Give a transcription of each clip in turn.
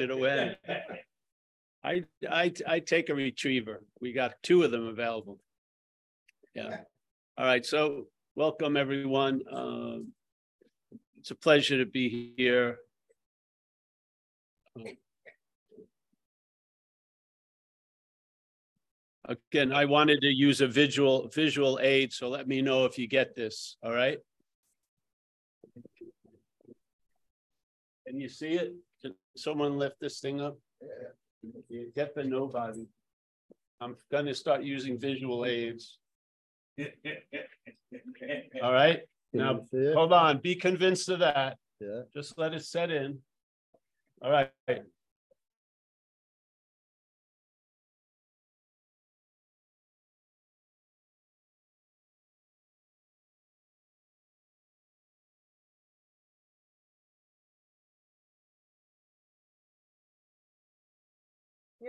it away. I, I, I take a retriever. We got two of them available. Yeah. All right. So welcome everyone. Uh, it's a pleasure to be here. Again, I wanted to use a visual visual aid, so let me know if you get this. All right. Can you see it? Someone lift this thing up? You get the nobody. I'm gonna start using visual aids. All right, now, hold on, be convinced of that. Yeah. Just let it set in. All right.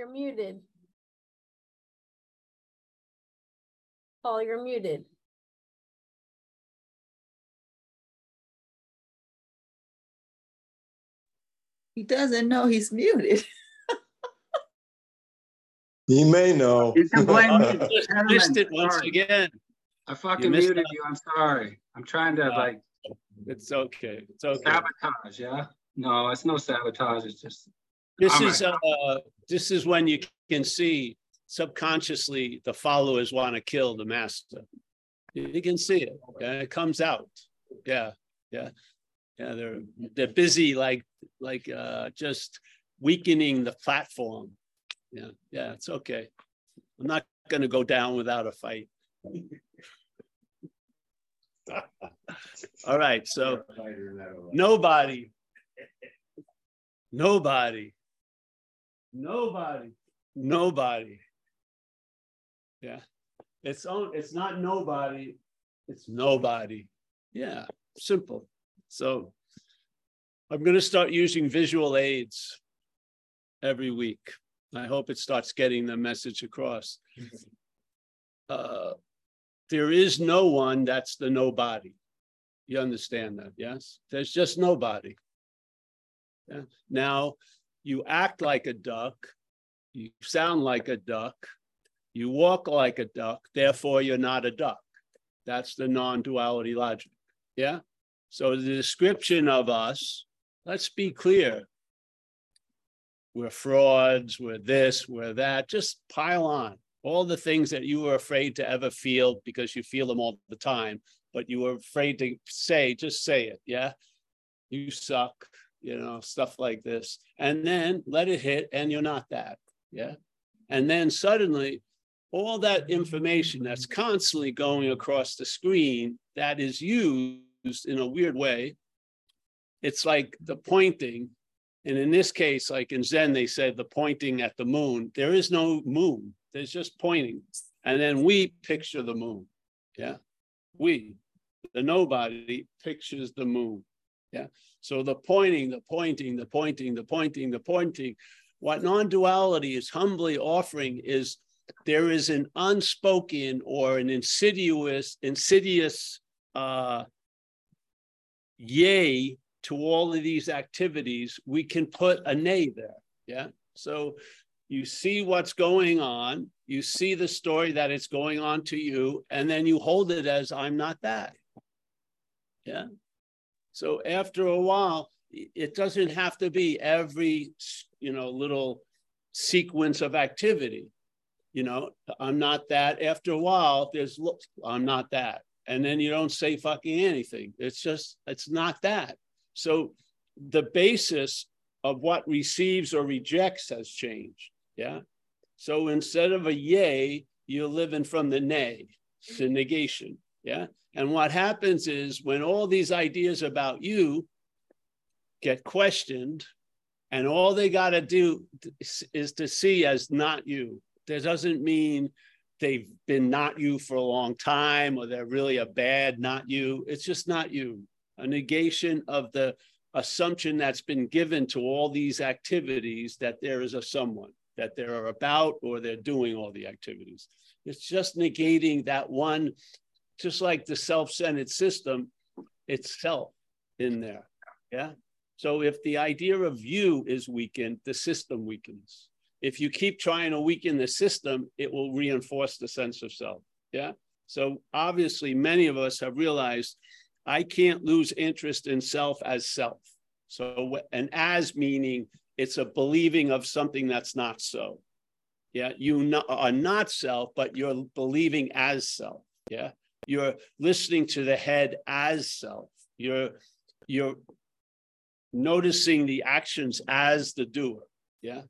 You're muted. Paul, you're muted. He doesn't know he's muted. He may know. You can blame me. Just Missed it once sorry. again. I fucking missed muted out. you. I'm sorry. I'm trying to Uh, like It's okay, it's okay. sabotage, yeah? No, it's no sabotage. It's just, This All is, uh, this is when you can see subconsciously the followers want to kill the master. You you can see it, yeah, it comes out. Yeah, yeah. Yeah, they're, they're busy like, like, uh, just weakening the platform. Yeah, yeah, it's okay. I'm not gonna go down without a fight. All right, so nobody. Nobody. Nobody, nobody. Yeah, it's on, it's not nobody, it's nobody. Yeah, simple. So I'm gonna start using visual aids every week. I hope it starts getting the message across. Uh, There is no one that's the nobody. You understand that, yes? There's just nobody. Yeah. Now, you act like a duck, you sound like a duck, you walk like a duck, therefore you're not a duck. That's the non-duality logic. Yeah. So the description of us, let's be clear. We're frauds, we're this, we're that, just pile on. All the things that you were afraid to ever feel because you feel them all the time, but you were afraid to say, just say it. Yeah. You suck you know, stuff like this. And then let it hit, and you're not that. Yeah. And then suddenly, all that information that's constantly going across the screen that is used in a weird way, it's like the pointing. And in this case, like in Zen, they said the pointing at the moon. There is no moon, there's just pointing. And then we picture the moon. Yeah. We, the nobody, pictures the moon. Yeah. So the pointing, the pointing, the pointing, the pointing, the pointing. What non-duality is humbly offering is there is an unspoken or an insidious, insidious uh, yay to all of these activities. We can put a nay there. Yeah. So you see what's going on, you see the story that it's going on to you, and then you hold it as I'm not that. Yeah. So after a while, it doesn't have to be every, you know, little sequence of activity. You know, I'm not that. After a while, there's, look, I'm not that. And then you don't say fucking anything. It's just, it's not that. So the basis of what receives or rejects has changed. Yeah. So instead of a yay, you're living from the nay, the negation. Yeah. And what happens is when all these ideas about you get questioned, and all they got to do is to see as not you. That doesn't mean they've been not you for a long time or they're really a bad not you. It's just not you. A negation of the assumption that's been given to all these activities that there is a someone, that they're about or they're doing all the activities. It's just negating that one just like the self-centered system itself in there. Yeah. So if the idea of you is weakened, the system weakens. If you keep trying to weaken the system, it will reinforce the sense of self. Yeah. So obviously, many of us have realized I can't lose interest in self as self. So, and as meaning it's a believing of something that's not so. Yeah. You are not self, but you're believing as self. Yeah. You're listening to the head as self. You're, you're noticing the actions as the doer. Yeah.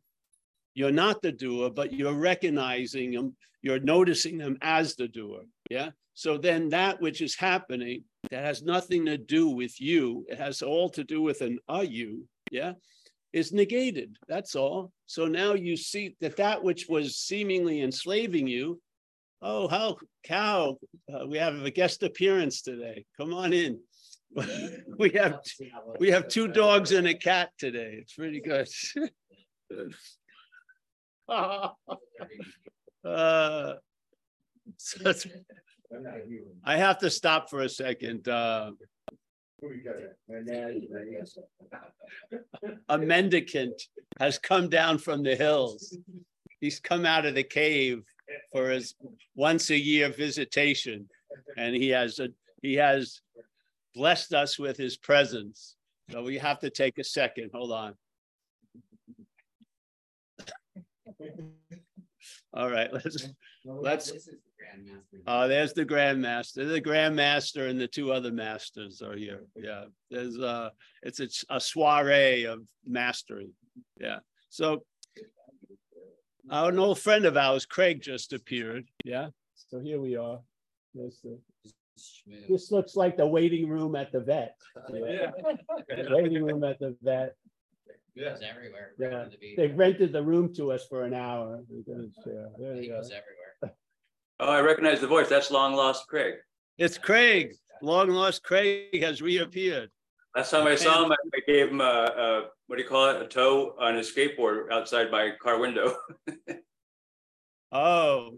You're not the doer, but you're recognizing them, you're noticing them as the doer. Yeah. So then that which is happening that has nothing to do with you, it has all to do with an are you. Yeah. Is negated. That's all. So now you see that that which was seemingly enslaving you. Oh, how cow! Uh, we have a guest appearance today. Come on in. we have we have two dogs and a cat today. It's pretty good. uh, so I have to stop for a second. Uh, a mendicant has come down from the hills. He's come out of the cave for his once a year visitation, and he has a he has blessed us with his presence. So we have to take a second. Hold on. All right, let's let's. Uh, there's the grandmaster. The grandmaster and the two other masters are here. Yeah, there's uh, it's a, a soiree of mastery. Yeah. So, an old friend of ours, Craig, just appeared. Yeah. So here we are. There's the this looks like the waiting room at the vet. Yeah. The Waiting room at the vet. Yeah. Goes everywhere. Yeah. the. They rented the room to us for an hour. because, yeah, There He you go. goes everywhere. Oh, I recognize the voice. That's long lost Craig. It's Craig. Long lost Craig has reappeared. Last time I saw him, I I gave him a, a, what do you call it? A tow on his skateboard outside my car window. Oh,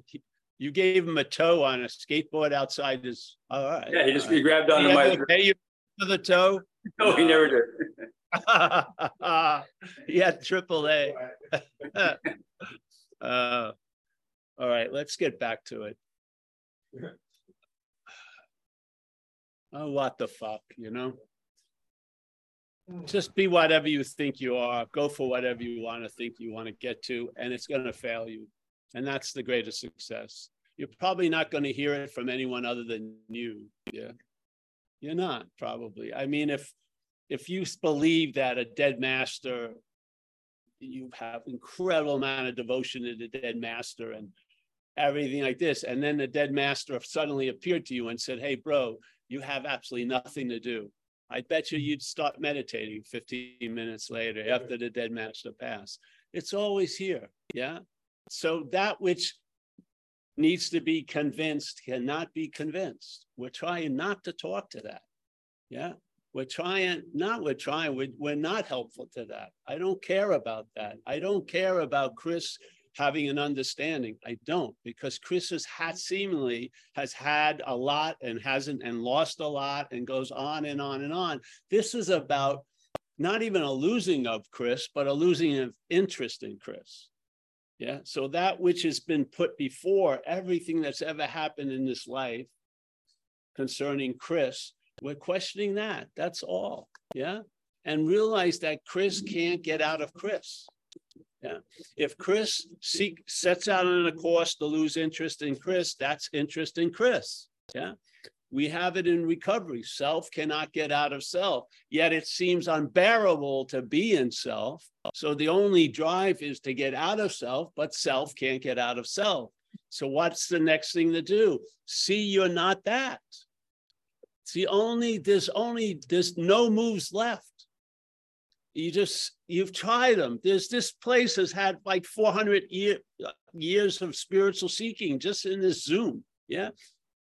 you gave him a tow on a skateboard outside his, all right. Yeah, he just, he grabbed Did onto he my, ever pay you for the tow? no, he never did. He had triple A. Uh, All right, let's get back to it. Oh, what the fuck, you know? Just be whatever you think you are, go for whatever you want to think you want to get to, and it's gonna fail you. And that's the greatest success. You're probably not gonna hear it from anyone other than you, yeah? You're not, probably. I mean, if, if you believe that a dead master, you have incredible amount of devotion to the dead master and everything like this, and then the dead master suddenly appeared to you and said, hey, bro, you have absolutely nothing to do. I bet you you'd start meditating 15 minutes later after the dead master passed. It's always here. Yeah. So that which needs to be convinced cannot be convinced. We're trying not to talk to that. Yeah. We're trying, not we're trying, we're, we're not helpful to that. I don't care about that. I don't care about Chris having an understanding. I don't, because Chris has had seemingly has had a lot and hasn't and lost a lot and goes on and on and on. This is about not even a losing of Chris, but a losing of interest in Chris. Yeah. So that which has been put before everything that's ever happened in this life concerning Chris, we're questioning that. That's all. Yeah. And realize that Chris can't get out of Chris. Yeah. If Chris seek, sets out on a course to lose interest in Chris, that's interest in Chris. Yeah. We have it in recovery. Self cannot get out of self, yet it seems unbearable to be in self. So the only drive is to get out of self, but self can't get out of self. So what's the next thing to do? See, you're not that. See, only there's only there's no moves left you just you've tried them. There's this place has had like 400 year, uh, years of spiritual seeking just in this zoom yeah?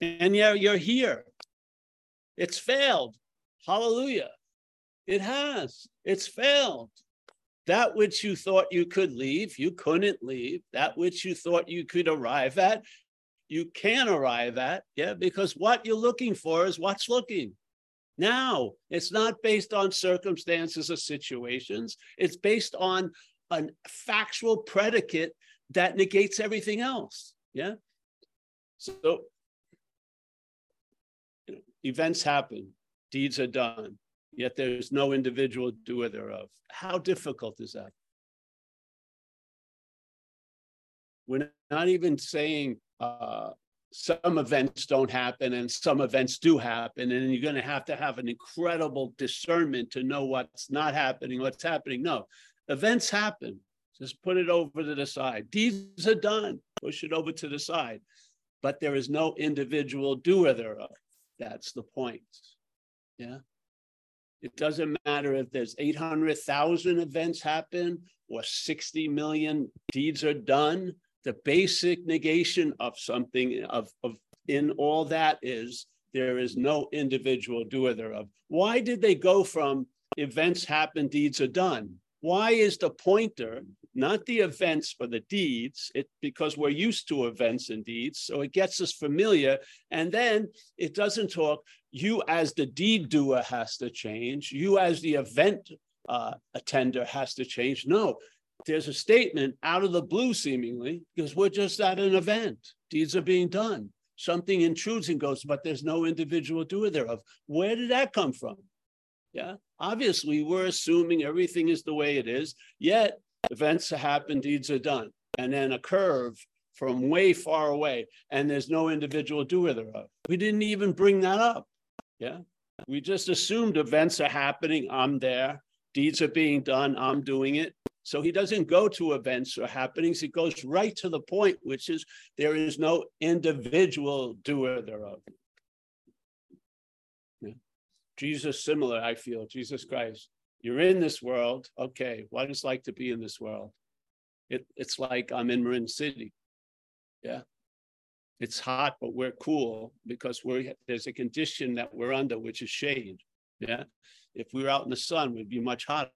And yeah you're here. It's failed. Hallelujah. It has. It's failed. That which you thought you could leave you couldn't leave. That which you thought you could arrive at you can arrive at yeah? Because what you're looking for is what's looking Now, it's not based on circumstances or situations. It's based on a factual predicate that negates everything else. Yeah. So events happen, deeds are done, yet there's no individual doer thereof. How difficult is that? We're not even saying uh, some events don't happen and some events do happen, and you're going to have to have an incredible discernment to know what's not happening, what's happening. No, events happen. Just put it over to the side. Deeds are done. Push it over to the side. But there is no individual doer thereof. That's the point. Yeah. It doesn't matter if there's 800,000 events happen or 60 million deeds are done. The basic negation of something of, of in all that is there is no individual doer thereof. Why did they go from events happen, deeds are done? Why is the pointer not the events but the deeds? It because we're used to events and deeds, so it gets us familiar. And then it doesn't talk. You as the deed doer has to change. You as the event uh, attender has to change. No, there's a statement out of the blue, seemingly, because we're just at an event. Deeds are being done. Something intrudes and goes, but there's no individual doer thereof. Where did that come from? Yeah, obviously, we're assuming everything is the way it is, yet events happen, deeds are done. And then a curve from way far away, and there's no individual doer thereof. We didn't even bring that up. Yeah, we just assumed events are happening, I'm there, deeds are being done, I'm doing it. So he doesn't go to events or happenings. He goes right to the point, which is there is no individual doer thereof. Yeah. Jesus similar, I feel, Jesus Christ. You're in this world. Okay, what is like to be in this world. It, it's like I'm in Marin City. Yeah. It's hot, but we're cool because we're there's a condition that we're under, which is shade. Yeah. If we were out in the sun, we'd be much hotter.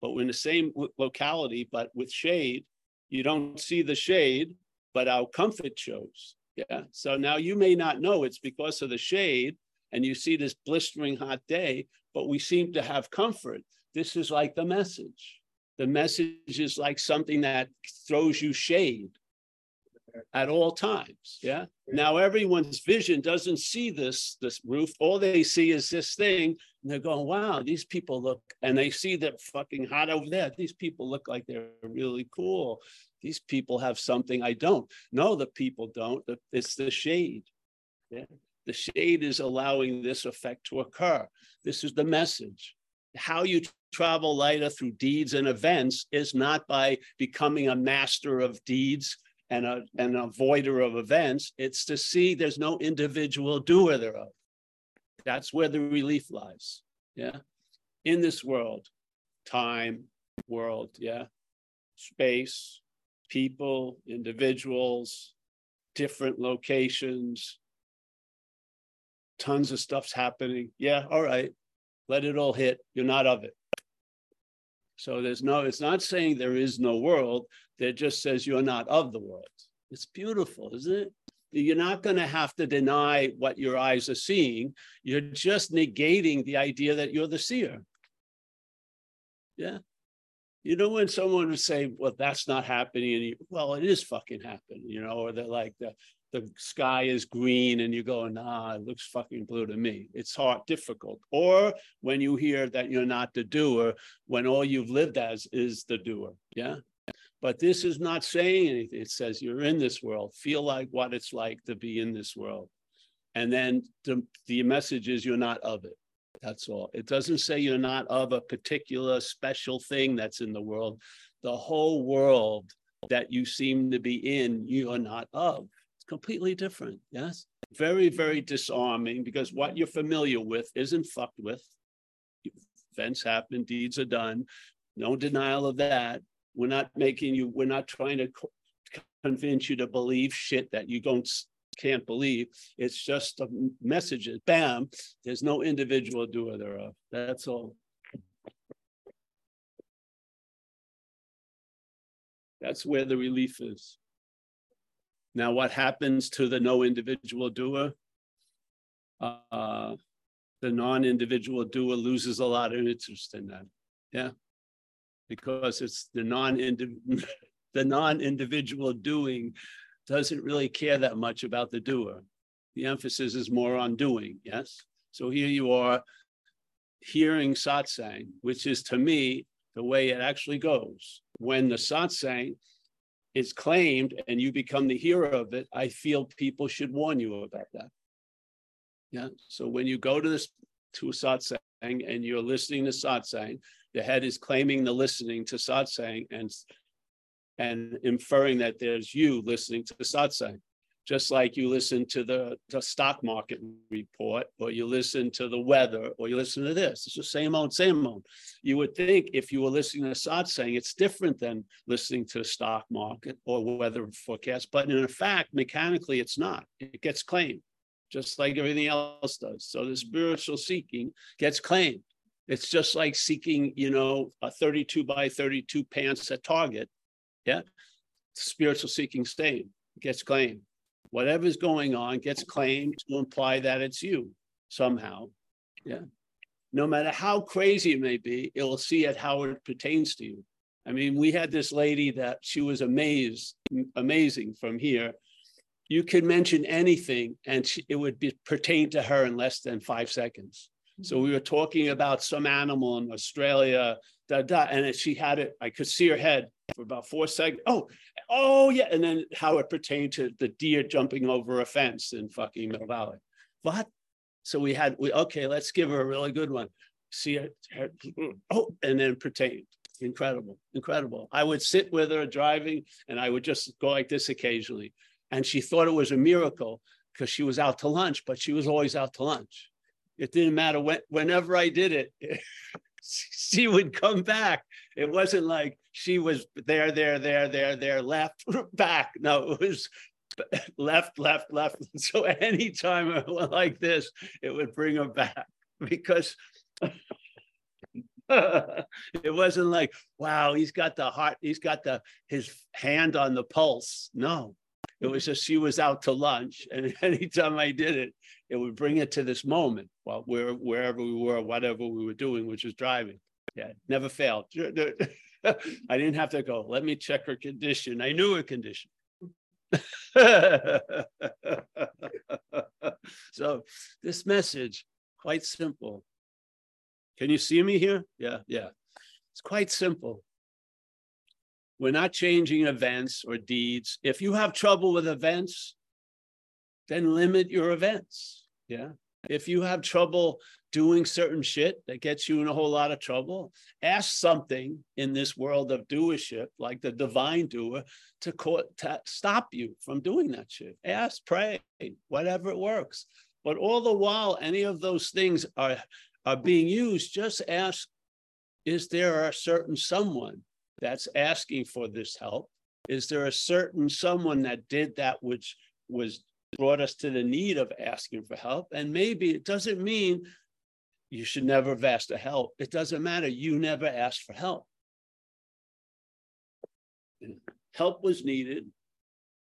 But we're in the same locality, but with shade, you don't see the shade, but our comfort shows. Yeah. So now you may not know it's because of the shade, and you see this blistering hot day, but we seem to have comfort. This is like the message. The message is like something that throws you shade at all times. Yeah. Now everyone's vision doesn't see this this roof. All they see is this thing, and they're going, "Wow, these people look." And they see that fucking hot over there. These people look like they're really cool. These people have something I don't. No, the people don't. It's the shade. Yeah. The shade is allowing this effect to occur. This is the message. How you travel lighter through deeds and events is not by becoming a master of deeds and a, an avoider of events. It's to see there's no individual doer thereof. That's where the relief lies. Yeah. In this world, time, world, yeah, space, people, individuals, different locations, tons of stuff's happening. Yeah, all right, let it all hit. You're not of it. So there's no, it's not saying there is no world. That just says you're not of the world. It's beautiful, isn't it? You're not going to have to deny what your eyes are seeing. You're just negating the idea that you're the seer. Yeah. You know, when someone would say, well, that's not happening, and you, well, it is fucking happening, you know, or they're like, the, the sky is green and you go, nah, it looks fucking blue to me. It's hard, difficult. Or when you hear that you're not the doer, when all you've lived as is the doer. Yeah. But this is not saying anything. It says you're in this world. Feel like what it's like to be in this world. And then the, the message is you're not of it. That's all. It doesn't say you're not of a particular special thing that's in the world. The whole world that you seem to be in, you are not of completely different. Yes. Very, very disarming because what you're familiar with isn't fucked with. Events happen, deeds are done. No denial of that. We're not making you, we're not trying to convince you to believe shit that you don't can't believe. It's just a message. Bam, there's no individual doer thereof. That's all. That's where the relief is. Now, what happens to the no individual doer? Uh, the non-individual doer loses a lot of interest in that. Yeah. Because it's the non the non-individual doing doesn't really care that much about the doer. The emphasis is more on doing, yes? So here you are hearing satsang, which is to me the way it actually goes. When the satsang is claimed and you become the hero of it, I feel people should warn you about that. Yeah. So when you go to this to a satsang and you're listening to satsang, the head is claiming the listening to satsang and and inferring that there's you listening to satsang just like you listen to the, the stock market report or you listen to the weather or you listen to this. It's the same old, same old. You would think if you were listening to satsang, it's different than listening to the stock market or weather forecast. But in fact, mechanically, it's not. It gets claimed just like everything else does. So the spiritual seeking gets claimed. It's just like seeking, you know, a 32 by 32 pants at Target. Yeah. Spiritual seeking stain gets claimed whatever's going on gets claimed to imply that it's you somehow. Yeah. No matter how crazy it may be, it will see it how it pertains to you. I mean, we had this lady that she was amazed, amazing from here. You could mention anything and she, it would be pertain to her in less than five seconds. So we were talking about some animal in Australia, da, da, and she had it, I could see her head for about four seconds. Oh, oh yeah. And then how it pertained to the deer jumping over a fence in fucking Mill Valley. What? So we had, we okay, let's give her a really good one. See it, oh, and then pertained. Incredible, incredible. I would sit with her driving and I would just go like this occasionally. And she thought it was a miracle because she was out to lunch, but she was always out to lunch. It didn't matter when, whenever I did it, she would come back. It wasn't like she was there, there, there, there, there, left, back. No, it was left, left, left. So anytime like this, it would bring her back because it wasn't like, wow, he's got the heart, he's got the his hand on the pulse. No, it was just she was out to lunch, and anytime I did it, it would bring it to this moment while we're wherever we were, whatever we were doing, which was driving. Yeah, never failed. I didn't have to go. Let me check her condition. I knew her condition. so this message, quite simple. Can you see me here? Yeah, yeah. It's quite simple. We're not changing events or deeds. If you have trouble with events, then limit your events. Yeah. If you have trouble doing certain shit that gets you in a whole lot of trouble, ask something in this world of doership, like the divine doer, to, co- to stop you from doing that shit. Ask, pray, whatever it works. But all the while, any of those things are, are being used, just ask, is there a certain someone that's asking for this help? Is there a certain someone that did that which was brought us to the need of asking for help? And maybe it doesn't mean you should never have asked for help. It doesn't matter. You never asked for help. Help was needed.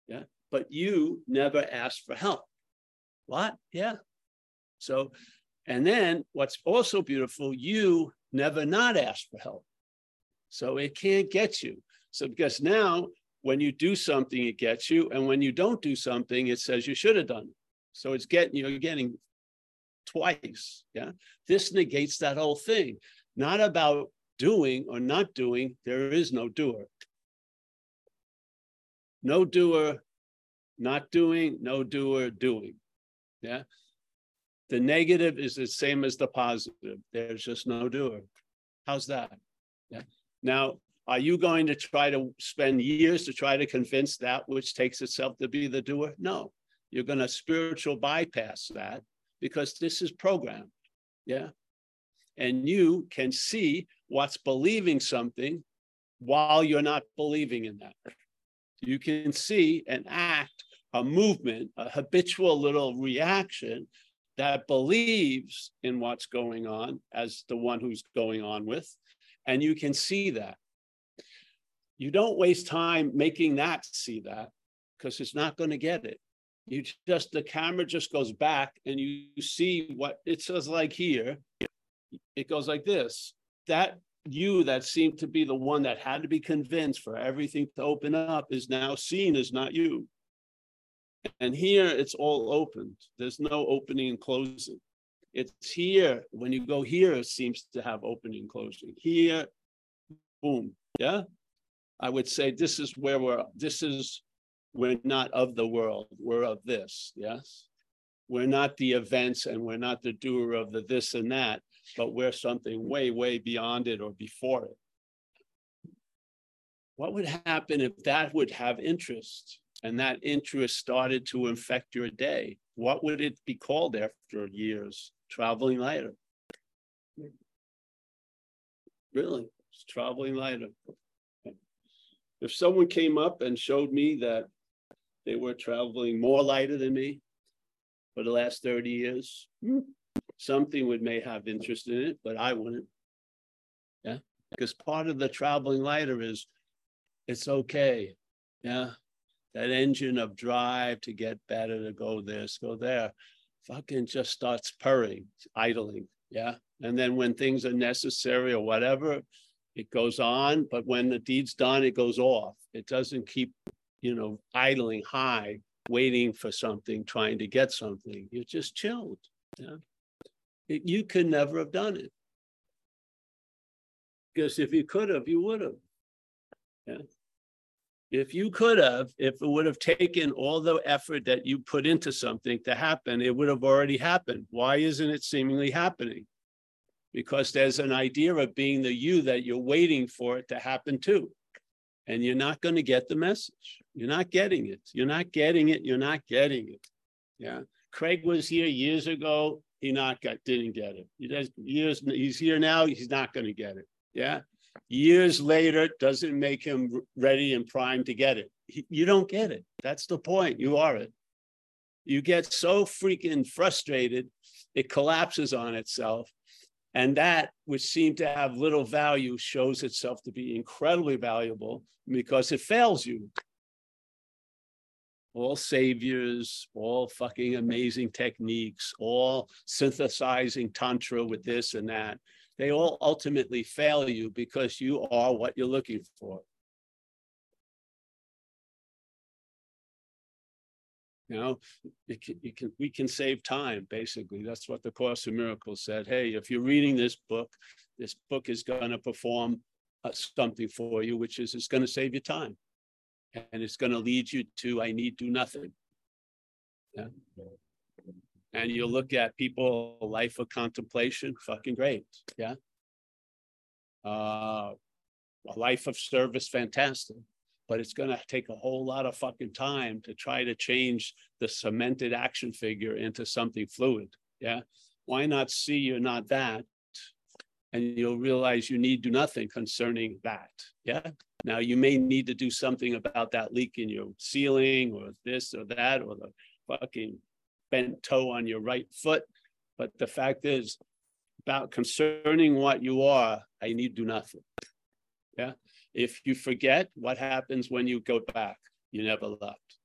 Yeah. But you never asked for help. What? Yeah. So, and then what's also beautiful, you never not asked for help. So it can't get you. So because now when you do something, it gets you. And when you don't do something, it says you should have done. So it's getting, you're getting twice. Yeah. This negates that whole thing. Not about doing or not doing, there is no doer. No doer, not doing, no doer, doing. Yeah. The negative is the same as the positive. There's just no doer. How's that? Yeah. Now, are you going to try to spend years to try to convince that which takes itself to be the doer? No, you're going to spiritual bypass that because this is programmed. Yeah. And you can see what's believing something while you're not believing in that. You can see an act, a movement, a habitual little reaction that believes in what's going on as the one who's going on with and you can see that. You don't waste time making that see that because it's not going to get it. You just, the camera just goes back and you see what it says like here. It goes like this. That you that seemed to be the one that had to be convinced for everything to open up is now seen as not you. And here it's all opened. There's no opening and closing. It's here. When you go here, it seems to have opening closing. Here, boom. Yeah. I would say this is where we're, this is, we're not of the world, we're of this. Yes. We're not the events and we're not the doer of the this and that, but we're something way, way beyond it or before it. What would happen if that would have interest and that interest started to infect your day? What would it be called after years? Traveling lighter. Really, it's traveling lighter. If someone came up and showed me that they were traveling more lighter than me for the last 30 years, hmm, something would may have interest in it, but I wouldn't. Yeah, because part of the traveling lighter is it's okay. Yeah, that engine of drive to get better, to go this, go there, fucking just starts purring, idling. Yeah. And then when things are necessary or whatever, it goes on. But when the deed's done, it goes off. It doesn't keep, you know, idling high, waiting for something, trying to get something. You're just chilled. Yeah. It, you could never have done it. Because if you could have, you would have. Yeah. If you could have, if it would have taken all the effort that you put into something to happen, it would have already happened. Why isn't it seemingly happening? Because there's an idea of being the you that you're waiting for it to happen to. And you're not going to get the message. You're not getting it. You're not getting it. You're not getting it. Yeah. Craig was here years ago he not got didn't get it. He does years he's here now, he's not going to get it. Yeah. Years later doesn't make him ready and primed to get it. You don't get it. That's the point. You are it. You get so freaking frustrated, it collapses on itself. And that, which seemed to have little value, shows itself to be incredibly valuable because it fails you all saviors, all fucking amazing techniques, all synthesizing tantra with this and that. They all ultimately fail you because you are what you're looking for. You know, it can, can, we can save time, basically. That's what the Course in Miracles said. Hey, if you're reading this book, this book is going to perform uh, something for you, which is it's going to save you time and it's going to lead you to I need do nothing. Yeah. And you look at people, life of contemplation, fucking great. Yeah. Uh, a life of service, fantastic. But it's going to take a whole lot of fucking time to try to change the cemented action figure into something fluid. Yeah. Why not see you're not that? And you'll realize you need do nothing concerning that. Yeah. Now, you may need to do something about that leak in your ceiling or this or that or the fucking bent toe on your right foot. But the fact is, about concerning what you are, I need do nothing. Yeah. If you forget, what happens when you go back? You never left.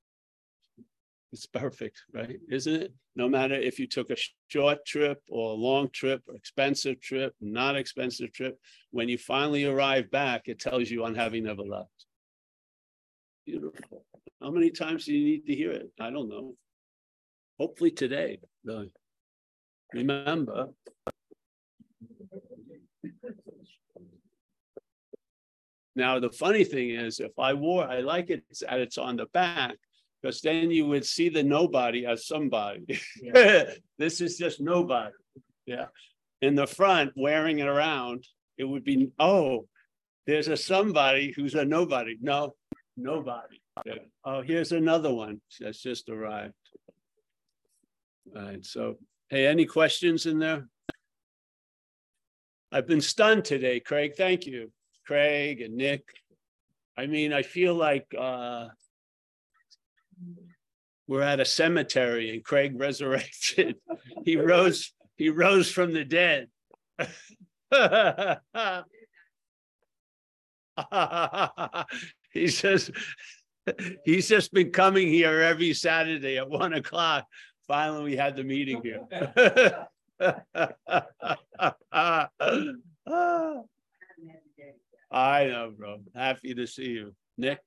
It's perfect, right? Isn't it? No matter if you took a short trip or a long trip, or expensive trip, not expensive trip, when you finally arrive back, it tells you on having never left. Beautiful. How many times do you need to hear it? I don't know. Hopefully today. Really. Remember. Now the funny thing is, if I wore, I like it that it's on the back because then you would see the nobody as somebody. Yeah. this is just nobody. Yeah. In the front, wearing it around, it would be, oh, there's a somebody who's a nobody. No, nobody. Yeah. Oh, here's another one that's just arrived. All right. So, hey, any questions in there? I've been stunned today, Craig. Thank you, Craig and Nick. I mean, I feel like uh, we're at a cemetery and Craig resurrected. he rose, he rose from the dead. he says, He's just been coming here every Saturday at one o'clock. Finally, we had the meeting here. I know, bro. Happy to see you. Nick?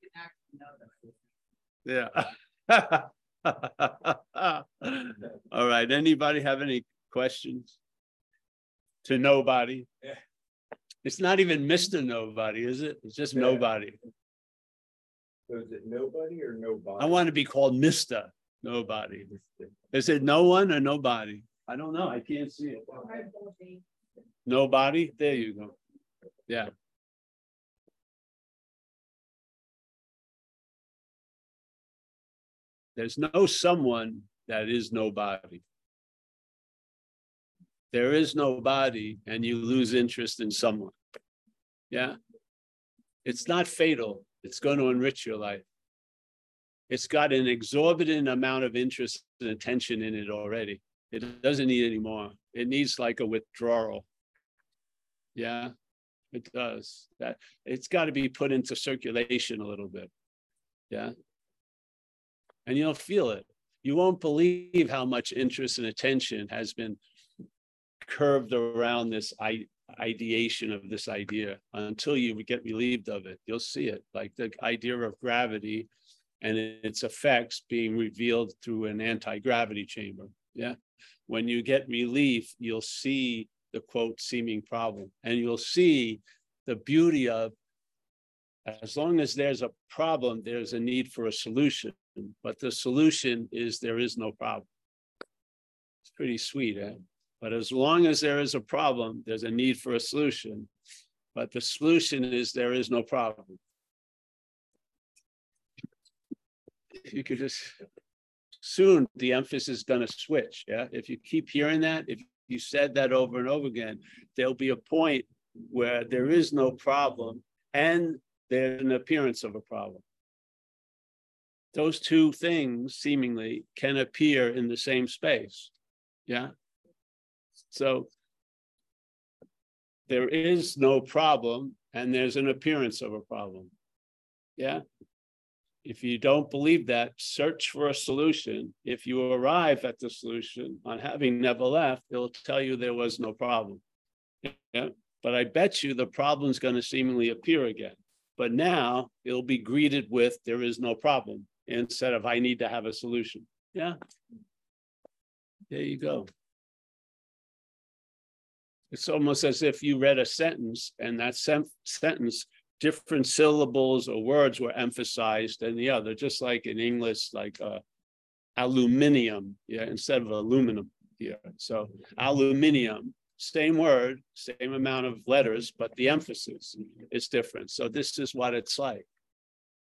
Yeah. All right. Anybody have any questions? To nobody? Yeah. It's not even Mr. Nobody, is it? It's just nobody. So is it nobody or nobody? I want to be called Mr. Nobody. Is it no one or nobody? I don't know. I can't see it. Nobody? There you go. Yeah. There's no someone that is nobody. There is nobody and you lose interest in someone. Yeah. It's not fatal. It's going to enrich your life. It's got an exorbitant amount of interest and attention in it already. It doesn't need any more. It needs like a withdrawal. Yeah, it does. That it's got to be put into circulation a little bit. Yeah. And you'll feel it. You won't believe how much interest and attention has been curved around this ideation of this idea until you get relieved of it. You'll see it, like the idea of gravity and its effects being revealed through an anti-gravity chamber. Yeah. When you get relief, you'll see the quote seeming problem and you'll see the beauty of as long as there's a problem, there's a need for a solution. But the solution is there is no problem. It's pretty sweet, eh? But as long as there is a problem, there's a need for a solution. But the solution is there is no problem. You could just soon the emphasis is going to switch. Yeah. If you keep hearing that, if you said that over and over again, there'll be a point where there is no problem and there's an appearance of a problem. Those two things seemingly can appear in the same space. Yeah. So there is no problem and there's an appearance of a problem. Yeah. If you don't believe that, search for a solution. If you arrive at the solution on having never left, it'll tell you there was no problem. Yeah. But I bet you the problem's going to seemingly appear again. But now it'll be greeted with there is no problem instead of I need to have a solution. Yeah. There you go. It's almost as if you read a sentence and that sen- sentence, different syllables or words were emphasized than the other, just like in English, like uh, aluminium, yeah, instead of aluminum here. So aluminium, same word, same amount of letters, but the emphasis is different. So this is what it's like.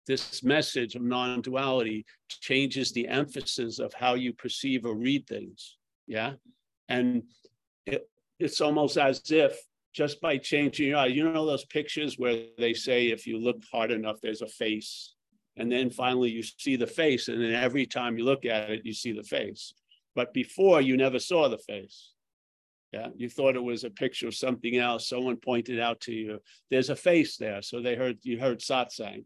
This message of non-duality changes the emphasis of how you perceive or read things. Yeah. And it, it's almost as if just by changing your eye, you know those pictures where they say if you look hard enough, there's a face. And then finally you see the face. And then every time you look at it, you see the face. But before you never saw the face. Yeah, you thought it was a picture of something else. Someone pointed out to you, there's a face there. So they heard you heard satsang.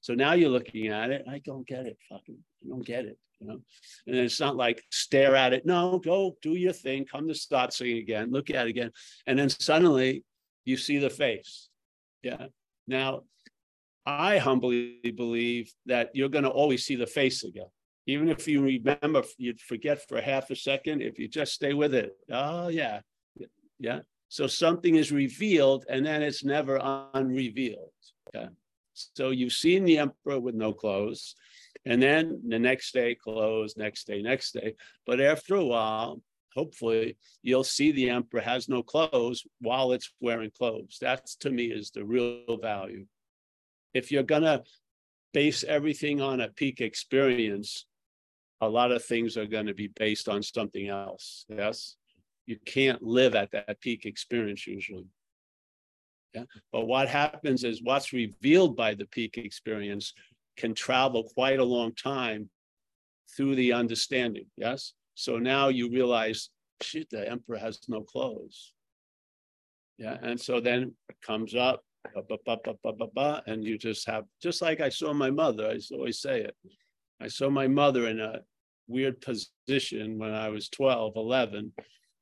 So now you're looking at it. I don't get it. Fucking, I don't get it you know? And it's not like stare at it no go do your thing come to satsang again look at it again. And then suddenly you see the face. Yeah. Now i humbly believe that you're going to always see the face again. Even if you remember you'd forget for half a second if you just stay with it. Oh yeah. Yeah. So something is revealed and then it's never unrevealed. Okay so you've seen the emperor with no clothes and then the next day close, next day, next day. But after a while, hopefully you'll see the emperor has no clothes while it's wearing clothes. That's to me is the real value. If you're gonna base everything on a peak experience, a lot of things are going to be based on something else. Yes. You can't live at that peak experience usually. Yeah. But what happens is what's revealed by the peak experience can travel quite a long time through the understanding. Yes. So now you realize, shit, the emperor has no clothes. Yeah. And so then it comes up, ba, ba, ba, ba, ba, ba, ba, and you just have, just like I saw my mother, I always say it. I saw my mother in a weird position when I was 12, 11,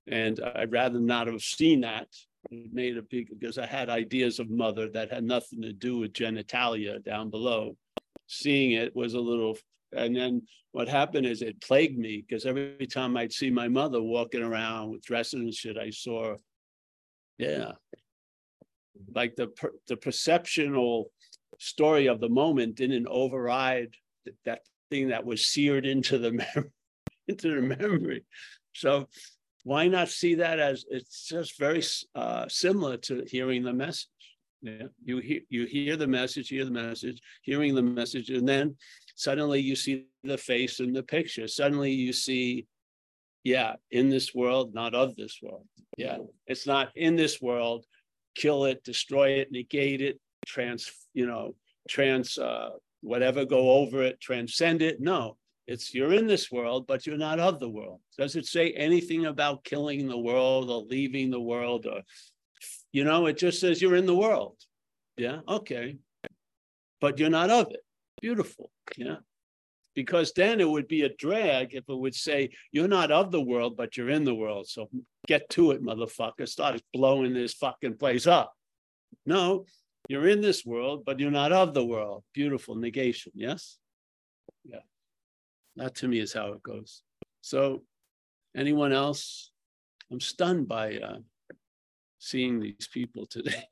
and I'd rather not have seen that. It made a big, because I had ideas of mother that had nothing to do with genitalia down below. Seeing it was a little, and then what happened is it plagued me because every time I'd see my mother walking around with dresses and shit, I saw, yeah, like the per, the perceptional story of the moment didn't override th- that thing that was seared into the memory, into the memory. So why not see that as it's just very uh, similar to hearing the message. Yeah, you hear you hear the message, hear the message, hearing the message, and then suddenly you see the face in the picture. Suddenly you see, yeah, in this world, not of this world. Yeah, it's not in this world. Kill it, destroy it, negate it, trans, you know, trans, uh, whatever, go over it, transcend it. No, it's you're in this world, but you're not of the world. Does it say anything about killing the world or leaving the world or, you know, it just says you're in the world. Yeah, okay. But you're not of it. Beautiful. Yeah. Because then it would be a drag if it would say, you're not of the world, but you're in the world. So get to it, motherfucker. Start blowing this fucking place up. No, you're in this world, but you're not of the world. Beautiful negation. Yes. Yeah. That to me is how it goes. So, anyone else? I'm stunned by uh, seeing these people today.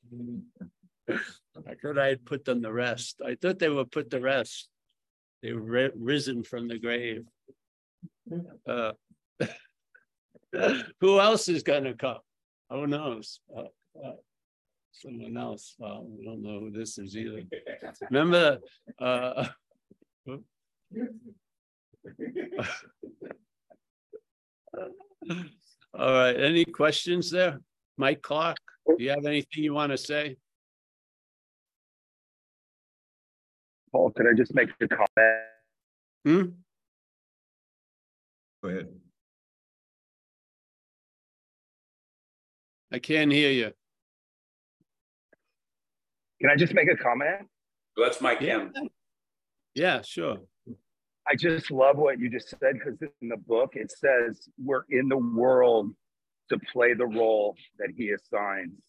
I thought I had put them to rest. I thought they were put to rest. They were risen from the grave. Uh, who else is going to come? Who knows? Uh, uh, someone else. Well, we don't know who this is either. Remember, uh, All right, any questions there? Mike Clark, do you have anything you want to say? Paul, could I just make a comment? Hmm? Go ahead. I can't hear you. Can I just make a comment? That's Mike Yeah. Kim. Yeah, sure. I just love what you just said because in the book it says we're in the world to play the role that he assigns.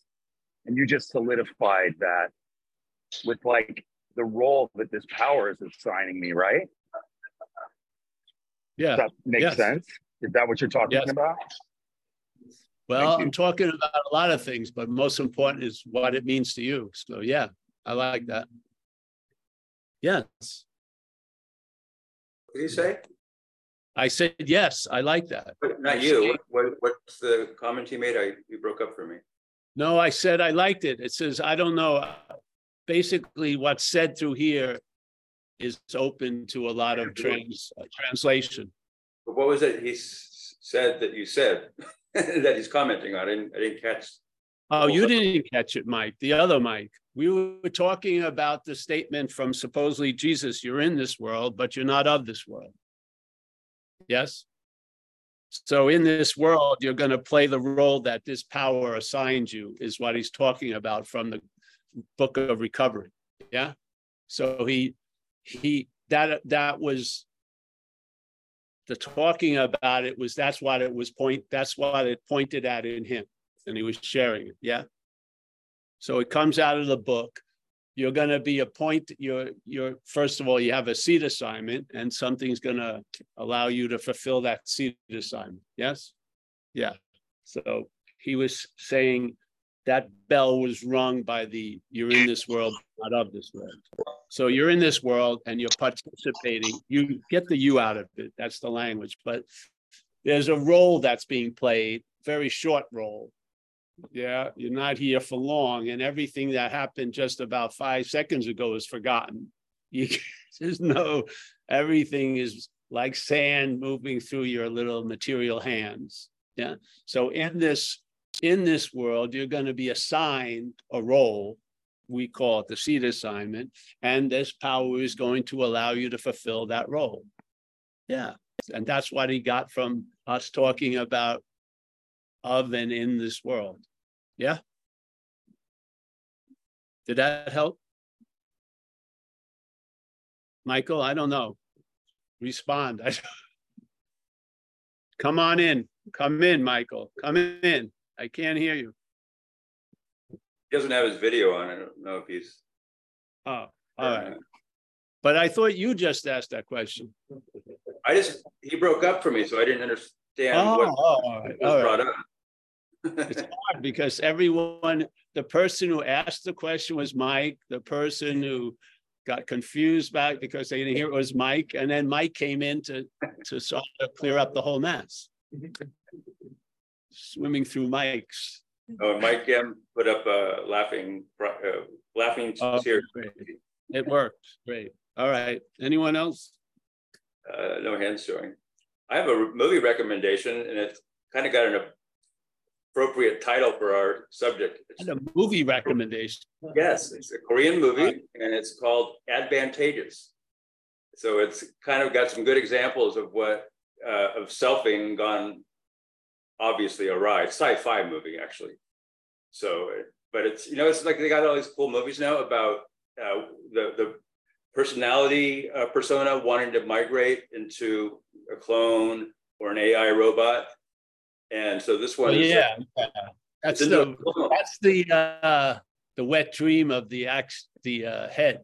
And you just solidified that with like the role that this power is assigning me, right? Yeah. Does that make Yes. sense? Is that what you're talking Yes. about? Well, I'm talking about a lot of things, but most important is what it means to you. So yeah, I like that. Yes, What did you say? I said, yes, I like that. But Not you. What- What, what's the comment he made? I, you broke up for me. No, I said I liked it. It says, I don't know. Basically, what's said through here is open to a lot of trans, uh, translation. But what was it he said that you said that he's commenting on? I didn't, I didn't catch. Oh, you didn't catch it, Mike, the other Mike. We were talking about the statement from supposedly Jesus, you're in this world, but you're not of this world. Yes? So in this world, you're going to play the role that this power assigns you, is what he's talking about from the book of recovery. Yeah. So he, he, that, that was the talking about it was, that's what it was point, that's what it pointed at in him and he was sharing it. Yeah. So it comes out of the book. You're going to be a point. You're, you're, first of all, you have a seat assignment and something's going to allow you to fulfill that seat assignment. Yes. Yeah. So he was saying that bell was rung by the you're in this world, not of this world. So you're in this world and you're participating. You get the you out of it. That's the language. But there's a role that's being played, very short role. Yeah, you're not here for long, and everything that happened just about five seconds ago is forgotten. You just know everything is like sand moving through your little material hands. Yeah. So in this in this world, you're going to be assigned a role. We call it the seed assignment, and this power is going to allow you to fulfill that role. Yeah, and that's what he got from us talking about of and in this world. Yeah. Did that help? Michael, I don't know. Respond. I- Come on in. Come in, Michael. Come in. I can't hear you. He doesn't have his video on. I don't know if he's. Oh, all right. But I thought you just asked that question. I just, he broke up for me, so I didn't understand Oh, what all right, was right. brought up. It's hard because everyone, the person who asked the question was Mike, the person who got confused back because they didn't hear it was Mike, and then Mike came in to, to sort of clear up the whole mess. Swimming through Mike's. Oh, Mike M put up a laughing, uh, laughing Oh, tear. great. It worked, great. All right, anyone else? Uh, no hands showing. I have a movie recommendation and it's kind of got an appropriate title for our subject. It's- And a movie recommendation. Yes, it's a Korean movie and it's called Advantageous. So it's kind of got some good examples of what, uh, of selfing gone obviously awry. It's Sci-fi movie, actually. So, but it's, you know, it's like they got all these cool movies now about uh, the, the personality uh, persona wanting to migrate into a clone or an AI robot. And so this one is yeah, yeah. that's the, that's the, uh, the wet dream of the ax the, uh, head.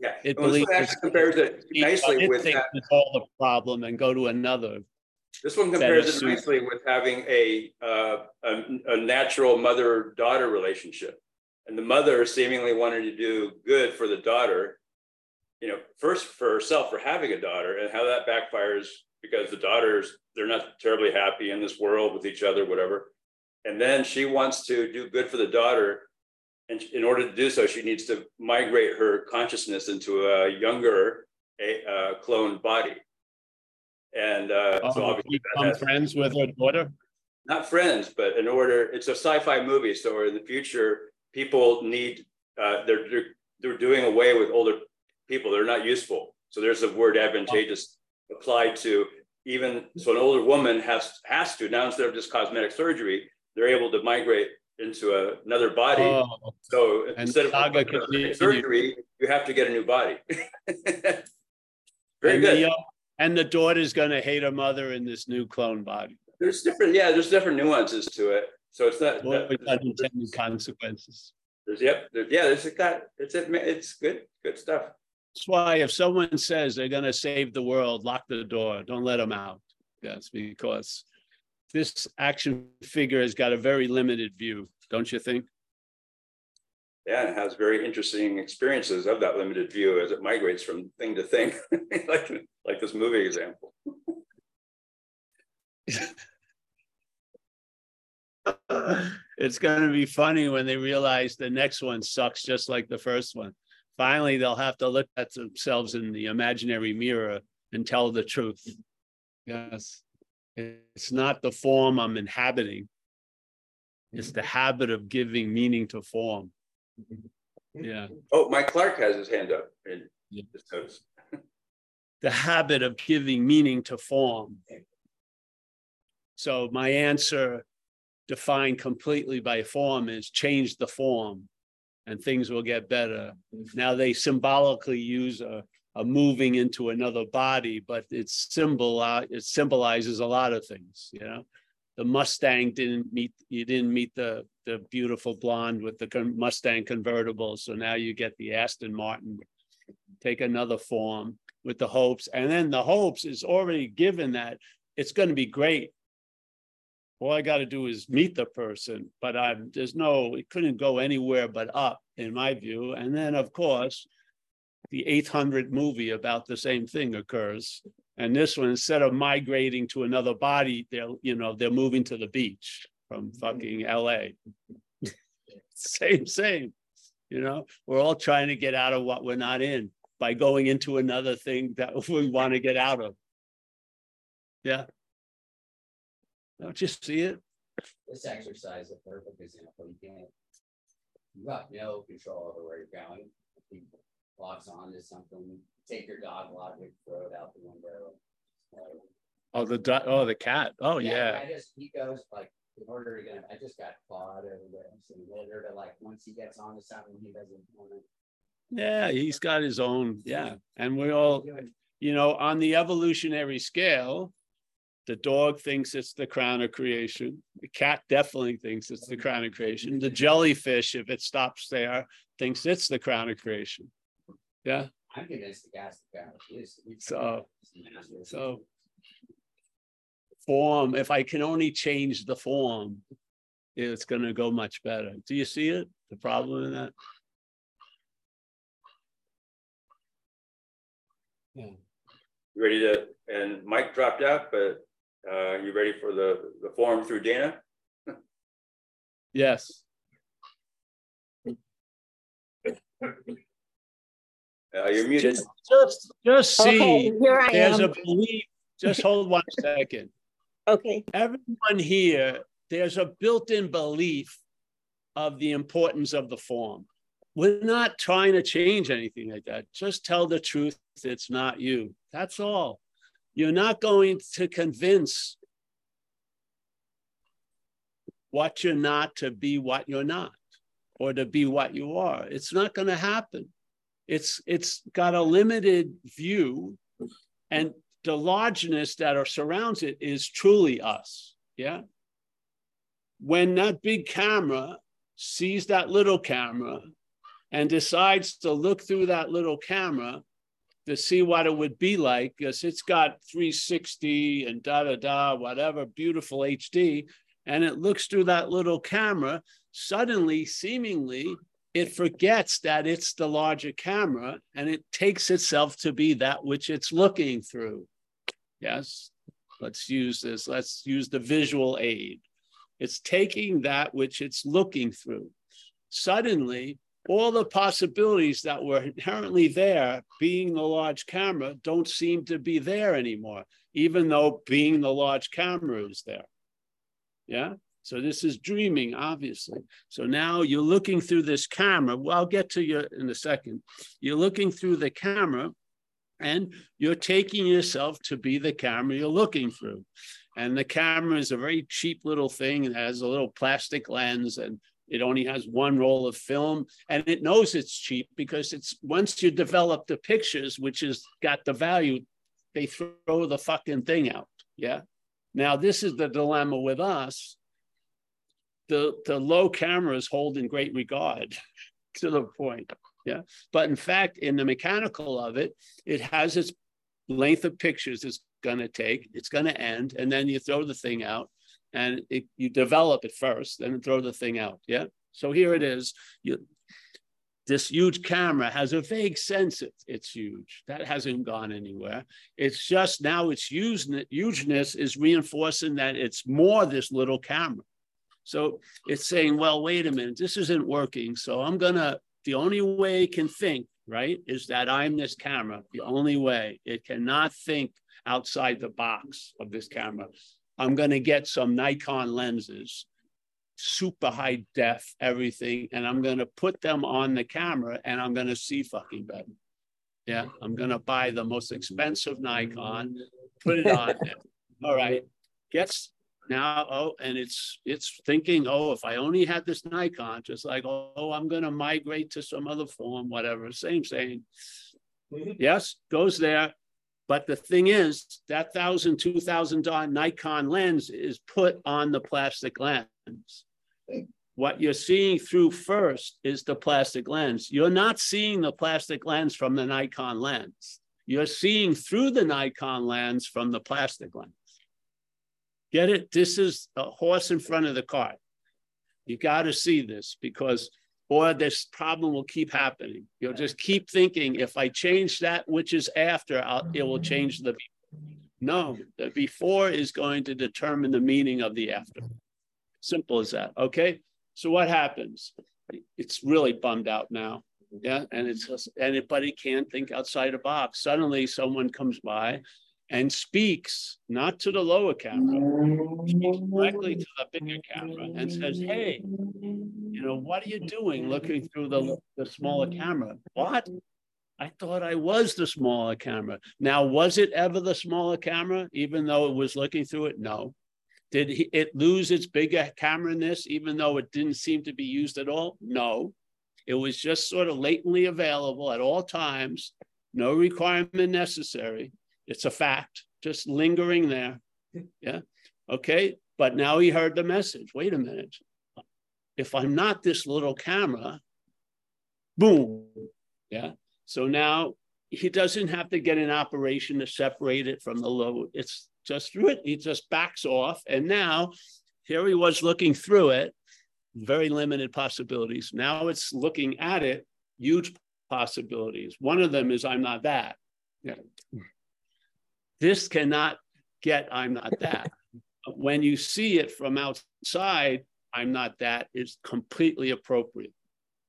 Yeah, It Well, this one believes compares it nicely It with that. the problem and go to another. This one compares it nicely with having a, uh, a, a natural mother-daughter relationship. And the mother seemingly wanted to do good for the daughter, you know, first for herself for having a daughter and how that backfires because the daughters, they're not terribly happy in this world with each other, whatever. And then she wants to do good for the daughter. And in order to do so, she needs to migrate her consciousness into a younger, a, uh, cloned body. And uh, so Oh, obviously Become friends with her daughter. not friends, but in order, it's a sci-fi movie. So in the future, people need, uh, they're, they're, they're doing away with older people. They're not useful. So there's a word advantageous applied to even, so an older woman has, has to, now instead of just cosmetic surgery, they're able to migrate into a- another body. Oh, So instead of saga cosmetic continues. surgery, you have to get a new body. Very and the, good. uh, And the daughter's gonna hate her mother in this new clone body. There's different, yeah, there's different nuances to it. So it's not. Boy, with unintended consequences. There's, yep, there- yeah, there's a got, it's, it, it's good, good stuff. That's why if someone says they're gonna save the world, lock the door, don't let them out. Yes, because this action figure has got a very limited view, don't you think? Yeah, and it has very interesting experiences of that limited view as it migrates from thing to thing, like, like this movie example. It's gonna be funny when they realize the next one sucks just like the first one. Finally, they'll have to look at themselves in the imaginary mirror and tell the truth. Yes, it's not the form I'm inhabiting. It's the habit of giving meaning to form. Mm-hmm. Yeah, Oh, Mike Clark has his hand up and Yeah. just noticed. the habit of giving meaning to form. So my answer defined completely by form is change the form and things will get better. Now they symbolically use a, a moving into another body, but it's symbol, it symbolizes a lot of things, you know? The Mustang didn't meet, you didn't meet the, the beautiful blonde with the Mustang convertible. So now you get the Aston Martin. Take another form with the hopes, and then the hopes is already given that it's gonna be great. All I gotta do is meet the person, but I'm, there's no, it couldn't go anywhere but up, in my view, and then, of course. The eighth hundred movie about the same thing occurs, and this one, instead of migrating to another body, they're, you know, they're moving to the beach from mm-hmm. fucking LA. Same, same, you know, we're all trying to get out of what we're not in by going into another thing that we want to get out of. Yeah. Don't you see it? this exercise is a perfect example. You can't. You got no control over where you're going. If he locks onto something, take your dog logic, throw it out the window. Oh, the, du- oh, the cat. Oh, yeah. I just, he goes like in order to get, I just got Claude over there, so in order to like, once he gets on to something, he doesn't wanna. Yeah, he's got his own, yeah. And we all, you know, on the evolutionary scale, the dog thinks it's the crown of creation. The cat definitely thinks it's the crown of creation. The jellyfish, if it stops there, thinks it's the crown of creation. Yeah. I'm convinced the gas, the crown is. So- So form, if I can only change the form, it's gonna go much better. Do you see it? The problem in that? Yeah. You Ready to, and Mike dropped out, but uh, you ready for the, the form through Dana? Yes. Uh, you're muted. Just, just, just Okay, see, here I there's a belief, just hold one second. Okay, Everyone here, there's a built-in belief of the importance of the form. We're not trying to change anything like that. Just tell the truth. It's not you. That's all. You're not going to convince what you're not to be what you're not or to be what you are. It's not going to happen. It's it's got a limited view and the largeness that are surrounds it is truly us. Yeah. When that big camera sees that little camera and decides to look through that little camera to see what it would be like, because it's got 360 and da da da, whatever, beautiful HD, and it looks through that little camera, suddenly, seemingly, it forgets that it's the larger camera and it takes itself to be that which it's looking through. Yes, let's use this. Let's use the visual aid. It's taking that which it's looking through. Suddenly, all the possibilities that were inherently there, being the large camera, don't seem to be there anymore, even though being the large camera is there. Yeah. So this is dreaming, obviously. So now you're looking through this camera. Well, I'll get to you in a second. You're looking through the camera and you're taking yourself to be the camera you're looking through. And the camera is a very cheap little thing. It has a little plastic lens and it only has one roll of film and it knows it's cheap because it's once you develop the pictures, which has got the value, they throw the fucking thing out. Yeah. Now, this is the dilemma with us. The, the low cameras hold in great regard to the point. Yeah. But in fact, in the mechanical of it, it has its length of pictures it's going to take, it's going to end, and then you throw the thing out and it, you develop it first, then throw the thing out. Yeah. So here it is. You, this huge camera has a vague sense it, it's huge. That hasn't gone anywhere. It's just now its hugeness is reinforcing that it's more this little camera. So it's saying, well, wait a minute, this isn't working. So I'm going to, the only way it can think, right, is that I'm this camera. The only way it cannot think outside the box of this camera. I'm going to get some Nikon lenses, super high def, everything, and I'm going to put them on the camera and I'm going to see fucking better. Yeah, I'm going to buy the most expensive Nikon, put it on there. All right, gets now, oh, and it's it's thinking, oh, if I only had this Nikon, just like, oh, I'm going to migrate to some other form, whatever, same, same. Mm-hmm. Yes, goes there, but the thing is, that thousand, two thousand dollar Nikon lens is put on the plastic lens. What you're seeing through first is the plastic lens. You're not seeing the plastic lens from the Nikon lens. You're seeing through the Nikon lens from the plastic lens. Get it? This is a horse in front of the cart. You got to see this because or this problem will keep happening. You'll just keep thinking, if I change that which is after, I'll, it will mm-hmm. change the no, the before is going to determine the meaning of the after. Simple as that. Okay. So what happens? It's really bummed out now. Yeah. And it's just, and it, but it can't think outside a box. Suddenly someone comes by and speaks not to the lower camera, speaks directly to the bigger camera and says, Hey, you know, what are you doing looking through the, the smaller camera? What? I thought I was the smaller camera. Now, was it ever the smaller camera, even though it was looking through it? No. Did it lose its bigger camera-ness even though it didn't seem to be used at all? No. It was just sort of latently available at all times, no requirement necessary. It's a fact, just lingering there. Yeah. Okay. But now he heard the message. Wait a minute. If I'm not this little camera, boom. Yeah. So now he doesn't have to get an operation to separate it from the load. It's just through it. He just backs off. And now here he was looking through it, very limited possibilities. Now it's looking at it, huge possibilities. One of them is I'm not that. Yeah. This cannot get I'm not that. when you see it from outside, I'm not that is completely appropriate.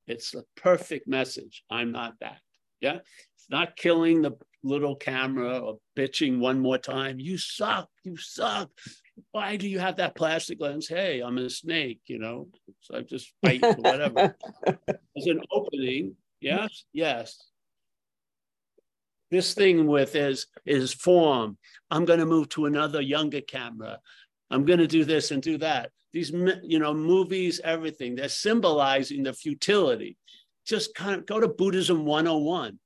It's a perfect message. I'm not that. Yeah. It's not killing the little camera or bitching one more time. You suck. You suck. Why do you have that plastic lens? Hey, I'm a snake, you know. So I just bite or whatever. There's an opening. Yes, yes. This thing with is is form. I'm going to move to another younger camera. I'm going to do this and do that. These, you know, movies, everything, they're symbolizing the futility. Just kind of go to Buddhism 101.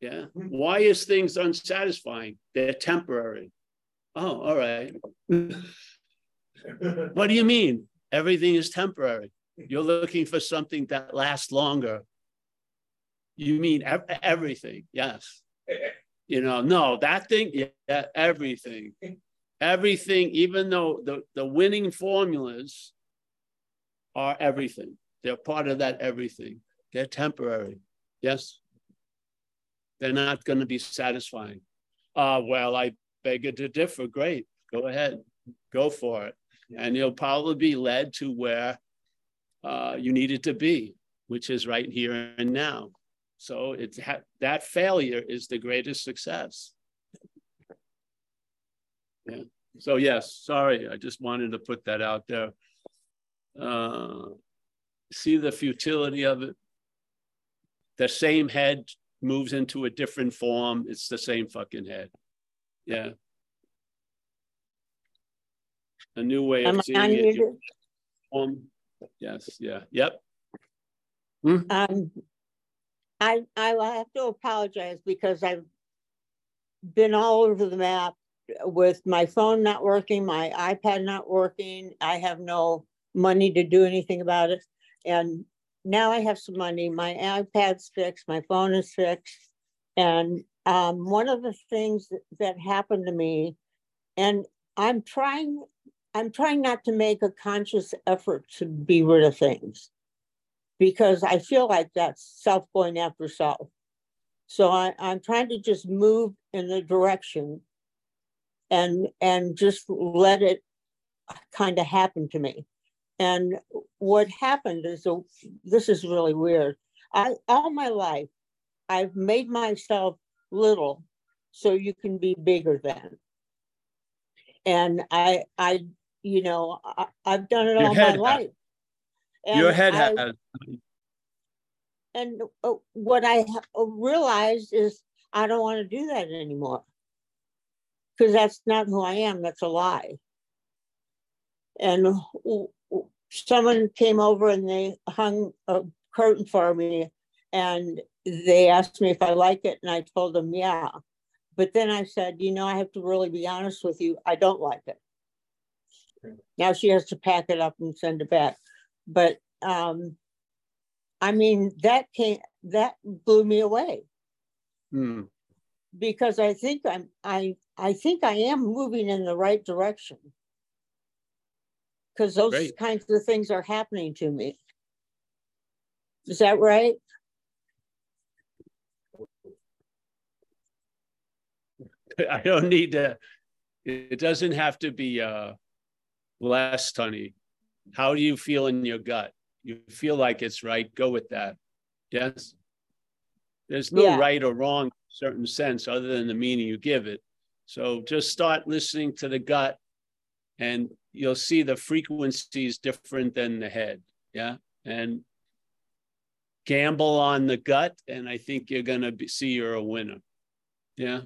Yeah. Why is things unsatisfying? They're temporary. Oh, all right. what do you mean? Everything is temporary. You're looking for something that lasts longer. You mean everything? Yes. You know, no, that thing, yeah, everything everything, even though the, the winning formulas are everything, they're part of that everything. They're temporary. Yes. They're not going to be satisfying. Uh, well, I beg you to differ. Great. Go ahead. Go for it. And you'll probably be led to where uh, you needed to be, which is right here and now. So it's ha- that failure is the greatest success. Yeah. So yes, sorry, I just wanted to put that out there. Uh, see the futility of it. The same head moves into a different form. It's the same fucking head. Yeah. A new way of Am seeing it. Um, yes, yeah, yep. Hmm? Um, I I will have to apologize because I've been all over the map with my phone not working, my iPad not working, I have no money to do anything about it. And now I have some money. My iPad's fixed, my phone is fixed. And um, one of the things that happened to me, and I'm trying, I'm trying not to make a conscious effort to be rid of things because I feel like that's self going after self. So I, I'm trying to just move in the direction and and just let it kind of happen to me. And what happened is so this is really weird. I all my life I've made myself little so you can be bigger than. And I I you know I, have done it Your all my life. And Your head I, has. And uh, what I realized is I don't want to do that anymore because that's not who I am. That's a lie. And someone came over and they hung a curtain for me and they asked me if I like it. And I told them, yeah. But then I said, you know, I have to really be honest with you. I don't like it. Now she has to pack it up and send it back. But um, I mean, that came, that blew me away. Hmm. Because I think I'm, I I think I am moving in the right direction. Because those Great. kinds of things are happening to me. Is that right? I don't need to, it doesn't have to be uh, blessed, honey. How do you feel in your gut? You feel like it's right, go with that. Yes? There's no yeah. right or wrong certain sense other than the meaning you give it. So just start listening to the gut and you'll see the frequencies different than the head. Yeah. And gamble on the gut. And I think you're going to see you're a winner. Yeah.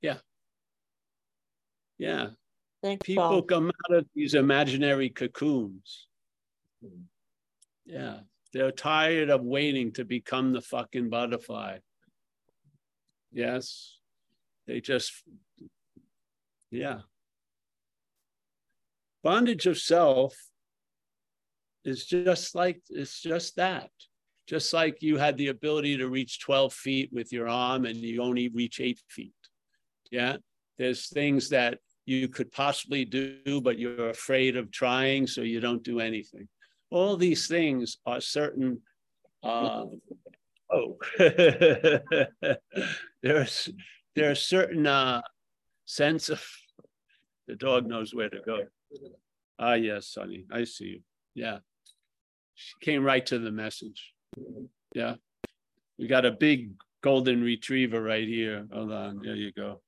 Yeah. Yeah. Thanks, People Paul. come out of these imaginary cocoons. Yeah, they're tired of waiting to become the fucking butterfly. Yes, they just, yeah. Bondage of self is just like, it's just that. Just like you had the ability to reach 12 feet with your arm and you only reach eight feet. Yeah, there's things that you could possibly do, but you're afraid of trying, so you don't do anything. All these things are certain. Uh, oh, there's there's certain uh, sense of the dog knows where to go. Ah, yes, Sonny, I see you. Yeah, she came right to the message. Yeah, we got a big golden retriever right here. Hold on, there you go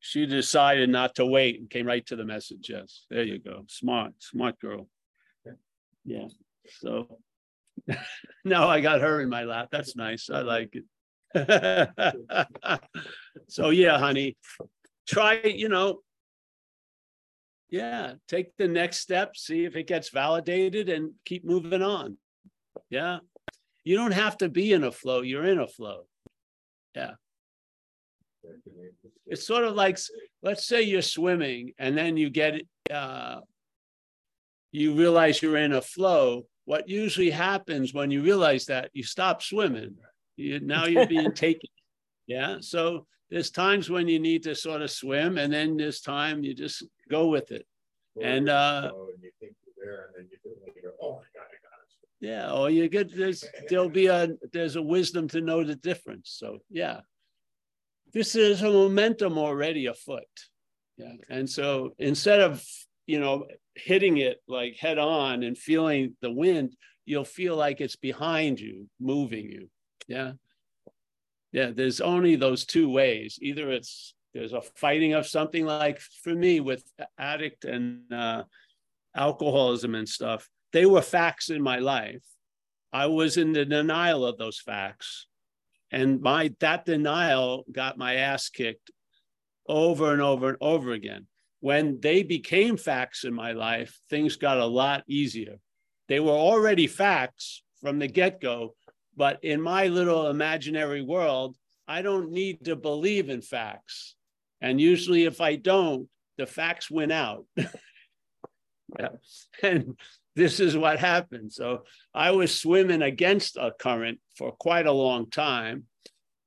she, decided not to wait and came right to the message. Yes, there you go. Smart, smart girl. Yeah. So now I got her in my lap. That's nice. I like it. so yeah, honey, try, you know, yeah, take the next step, see if it gets validated and keep moving on. Yeah. You don't have to be in a flow, you're in a flow. Yeah. It's sort of like, let's say you're swimming and then you get, uh, you realize you're in a flow. What usually happens when you realize that you stop swimming, you, now you're being taken. Yeah. So there's times when you need to sort of swim and then there's time you just go with it. And, uh, yeah, or you get there's there'll be a there's a wisdom to know the difference. So yeah, this is a momentum already afoot. Yeah. And so instead of, you know, hitting it like head on and feeling the wind, you'll feel like it's behind you, moving you. Yeah. Yeah. There's only those two ways. Either it's, there's a fighting of something like for me with addict and uh, alcoholism and stuff, they were facts in my life. I was in the denial of those facts and my that denial got my ass kicked over and over and over again. When they became facts in my life, things got a lot easier. They were already facts from the get-go, but in my little imaginary world, I don't need to believe in facts. And usually if I don't, the facts win out. yeah. And this is what happened. So I was swimming against a current for quite a long time.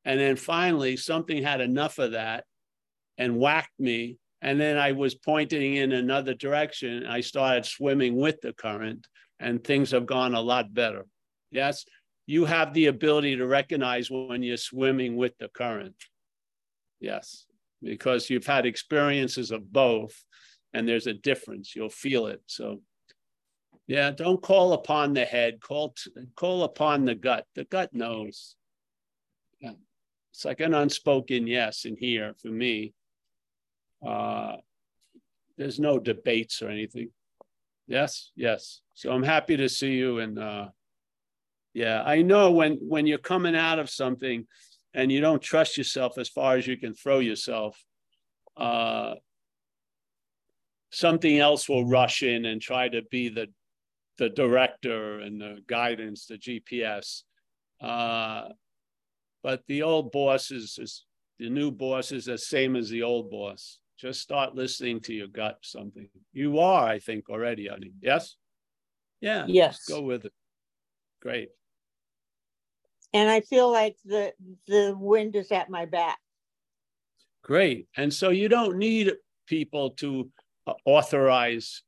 And then finally, something had enough of that and whacked me. And then I was pointing in another direction. I started swimming with the current, and things have gone a lot better. Yes, you have the ability to recognize when you're swimming with the current. Yes, because you've had experiences of both, and there's a difference. You'll feel it. So yeah, don't call upon the head, call, call upon the gut. The gut knows. Yeah. It's like an unspoken yes in here for me. Uh, there's no debates or anything. Yes, yes. So I'm happy to see you. And uh, yeah, I know when when you're coming out of something and you don't trust yourself as far as you can throw yourself, uh, something else will rush in and try to be the the director and the guidance, the GPS. Uh, but the old boss is, is, the new boss is the same as the old boss. Just start listening to your gut. Something you are, I think, already, honey. Yes. Yeah. Yes. Go with it. Great. And I feel like the the wind is at my back. Great. And so you don't need people to uh, authorize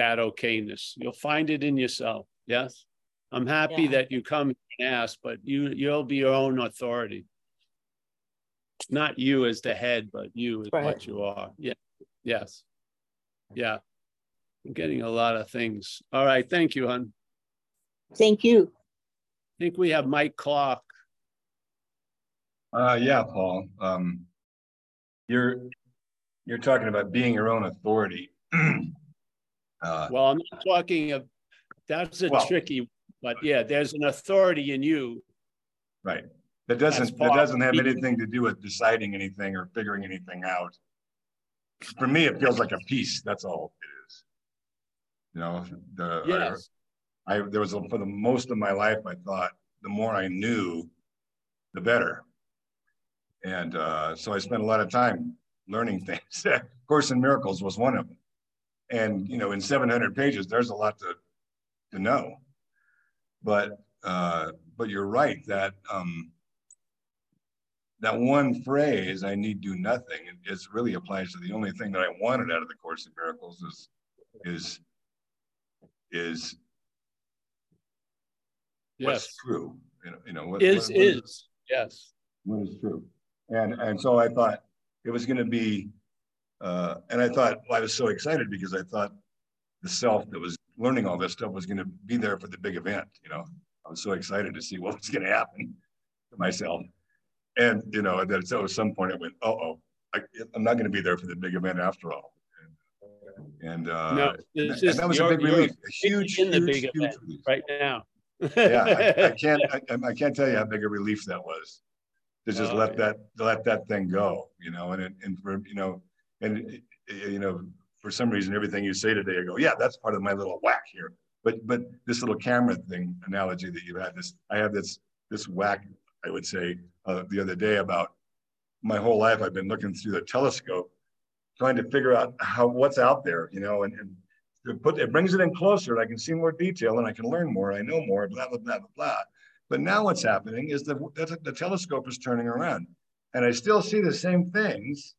that okayness. You'll find it in yourself. Yes. I'm happy Yeah. that you come and ask, but you you'll be your own authority. Not you as the head, but you as Right. what you are. Yeah. Yes. Yeah. I'm getting a lot of things. All right. Thank you, hon. Thank you. I think we have Mike Clark. Uh, yeah, Paul, um, you're, you're talking about being your own authority. Uh, Well, I'm not talking of that's a Well- tricky, but yeah, there's an authority in you. right, That doesn't, that doesn't have anything to do with deciding anything or figuring anything out. For me, it feels like a piece, that's all it is. You know, the, Yes, I, there was, a- for the most of my life, I thought, the more I knew, the better. And, uh, so I spent a lot of time learning things. Course in Miracles was one of them. And, you know, in seven hundred pages, there's a lot to, to know. But, uh, but you're right that, um, that one phrase, I need do nothing, it it really applies to the only thing that I wanted out of the Course in Miracles is, is, is what's true, you know, you know. what- is, what- what is, yes. What is true. And, and so I thought it was gonna be, uh, and I thought, well, I was so excited because I thought the self that was learning all this stuff was gonna be there for the big event, you know? I was so excited to see what was gonna happen to myself. And, you know, that so at some point I went, uh-oh, I, I'm not gonna be there for the big event after all. And, uh, No, and that- just that was a big relief, a huge, in the huge, big huge event. relief. Right now. Yeah, I, I can't, I, I can't tell you how big a relief that was. To just Oh, let yeah. that, let that thing go, you know, and, it- and for, you know, and, you know, for some reason, everything you say today, I go, yeah, that's part of my little whack here. But, but this little camera thing analogy that you had, this, I have this, this whack, I would say, uh, the other day about my whole life, I've been looking through the telescope, trying to figure out how, what's out there, you know, and, and it put, it brings it in closer and I can see more detail and I can learn more, I know more, blah, blah, blah, blah, blah. But now what's happening is the, the, the telescope is turning around and I still see the same things,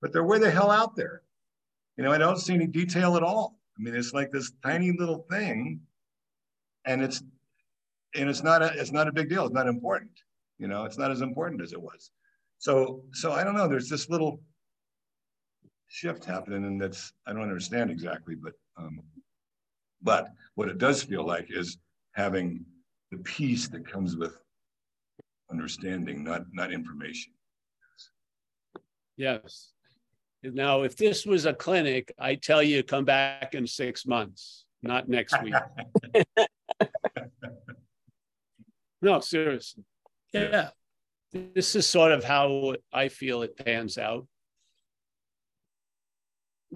but they're way the hell out there. You know, I don't see any detail at all. I mean, it's like this tiny little thing and it's, and it's not a, it's not a big deal. It's not important. You know, it's not as important as it was. So, so I don't know, there's this little shift happening and that's, I don't understand exactly, but, um, but what it does feel like is having the peace that comes with understanding, not, not information. Yes. Now, if this was a clinic, I tell you, come back in six months, not next week. No, seriously. Yeah. This is sort of how I feel it pans out.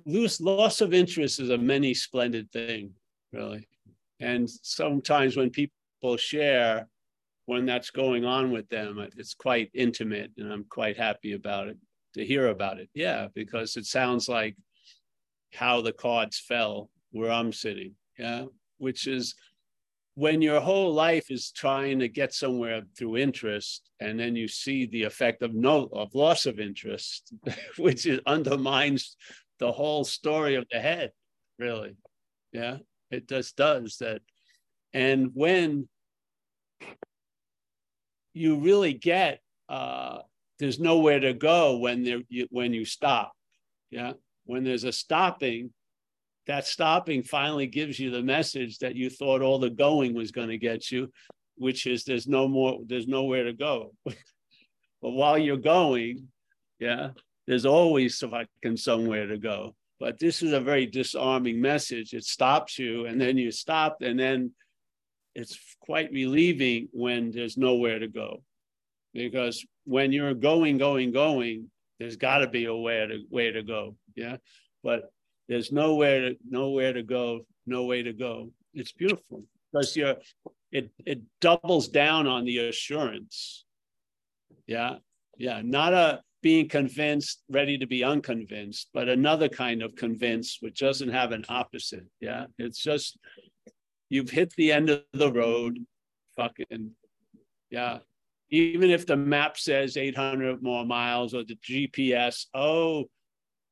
Lose, loss of interest is a many splendid thing, really. And sometimes when people share, when that's going on with them, it's quite intimate, and I'm quite happy about it to hear about it. Yeah, because it sounds like how the cards fell where I'm sitting. Yeah, which is when your whole life is trying to get somewhere through interest, and then you see the effect of no of loss of interest, which is, undermines the whole story of the head. Really, yeah, it just does that. And when you really get uh, there's nowhere to go when there you, when you stop. Yeah. When there's a stopping that stopping finally gives you the message that you thought all the going was going to get you which is there's no more there's nowhere to go. But while you're going yeah there's always fucking somewhere to go. But this is a very disarming message. It stops you and then you stop and then it's quite relieving when there's nowhere to go because when you're going going going there's got to be a way to way to go yeah? But there's nowhere to nowhere to go no way to go. It's beautiful because you're it it doubles down on the assurance yeah? Yeah not a being convinced ready to be unconvinced but another kind of convinced which doesn't have an opposite yeah? It's just you've hit the end of the road fucking yeah even if the map says 800 more miles or the gps oh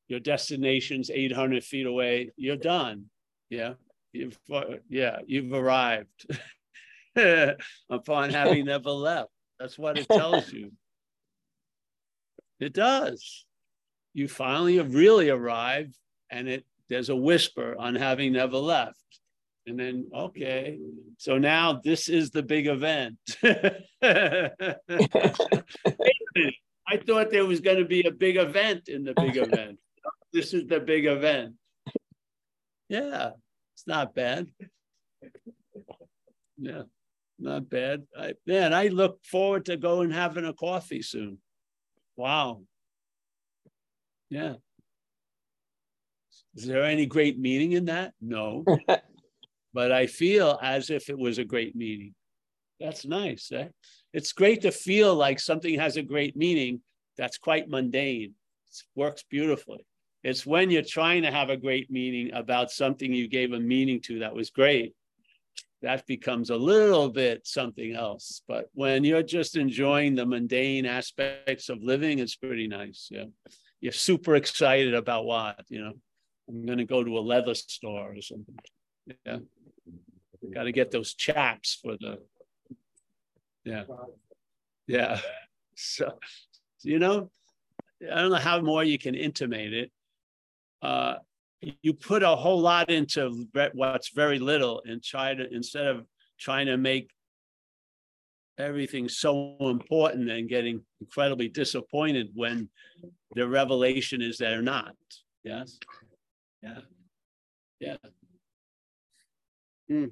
your destination's 800 feet away you're done. Yeah you've yeah you've arrived upon having never left. That's what it tells you. It does. You finally have really arrived and it there's a whisper on having never left and then, okay, so now this is the big event. I thought there was going to be a big event in the big event. This is the big event. Yeah, it's not bad. Yeah, not bad. I, man, I look forward to going having a coffee soon. Wow. Yeah. Is there any great meaning in that? No. but I feel as if it was a great meaning. That's nice. Eh? It's great to feel like something has a great meaning that's quite mundane. It works beautifully. It's when you're trying to have a great meaning about something you gave a meaning to that was great. That becomes a little bit something else. But when you're just enjoying the mundane aspects of living, it's pretty nice. Yeah. You're super excited about what, you know, I'm going to go to a leather store or something. Yeah. Got to get those chaps for the, yeah. Yeah. So, you know, I don't know how more you can intimate it. Uh, you put a whole lot into what's very little and try to, instead of trying to make everything so important and getting incredibly disappointed when the revelation is they're not. Yes. Yeah. Yeah. Hmm.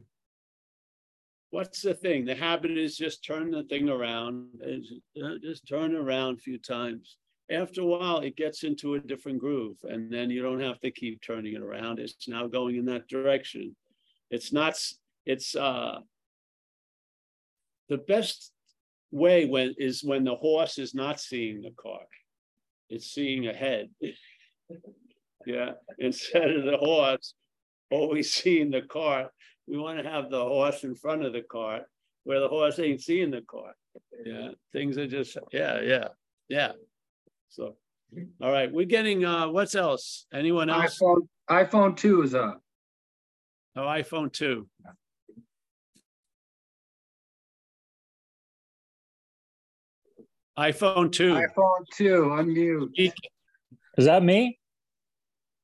What's the thing? The habit is just turn the thing around, uh, just turn around a few times. After a while, it gets into a different groove, and then you don't have to keep turning it around. It's now going in that direction. It's not. It's uh. The best way when is when the horse is not seeing the car, it's seeing ahead. yeah, instead of the horse always seeing the car, we want to have the horse in front of the cart where the horse ain't seeing the cart. Yeah, things are just yeah, yeah, yeah. So, all right, we're getting uh, what's else? Anyone else? iPhone iPhone two is up. Oh, iPhone two. iPhone two. iPhone two, unmute. Is that me?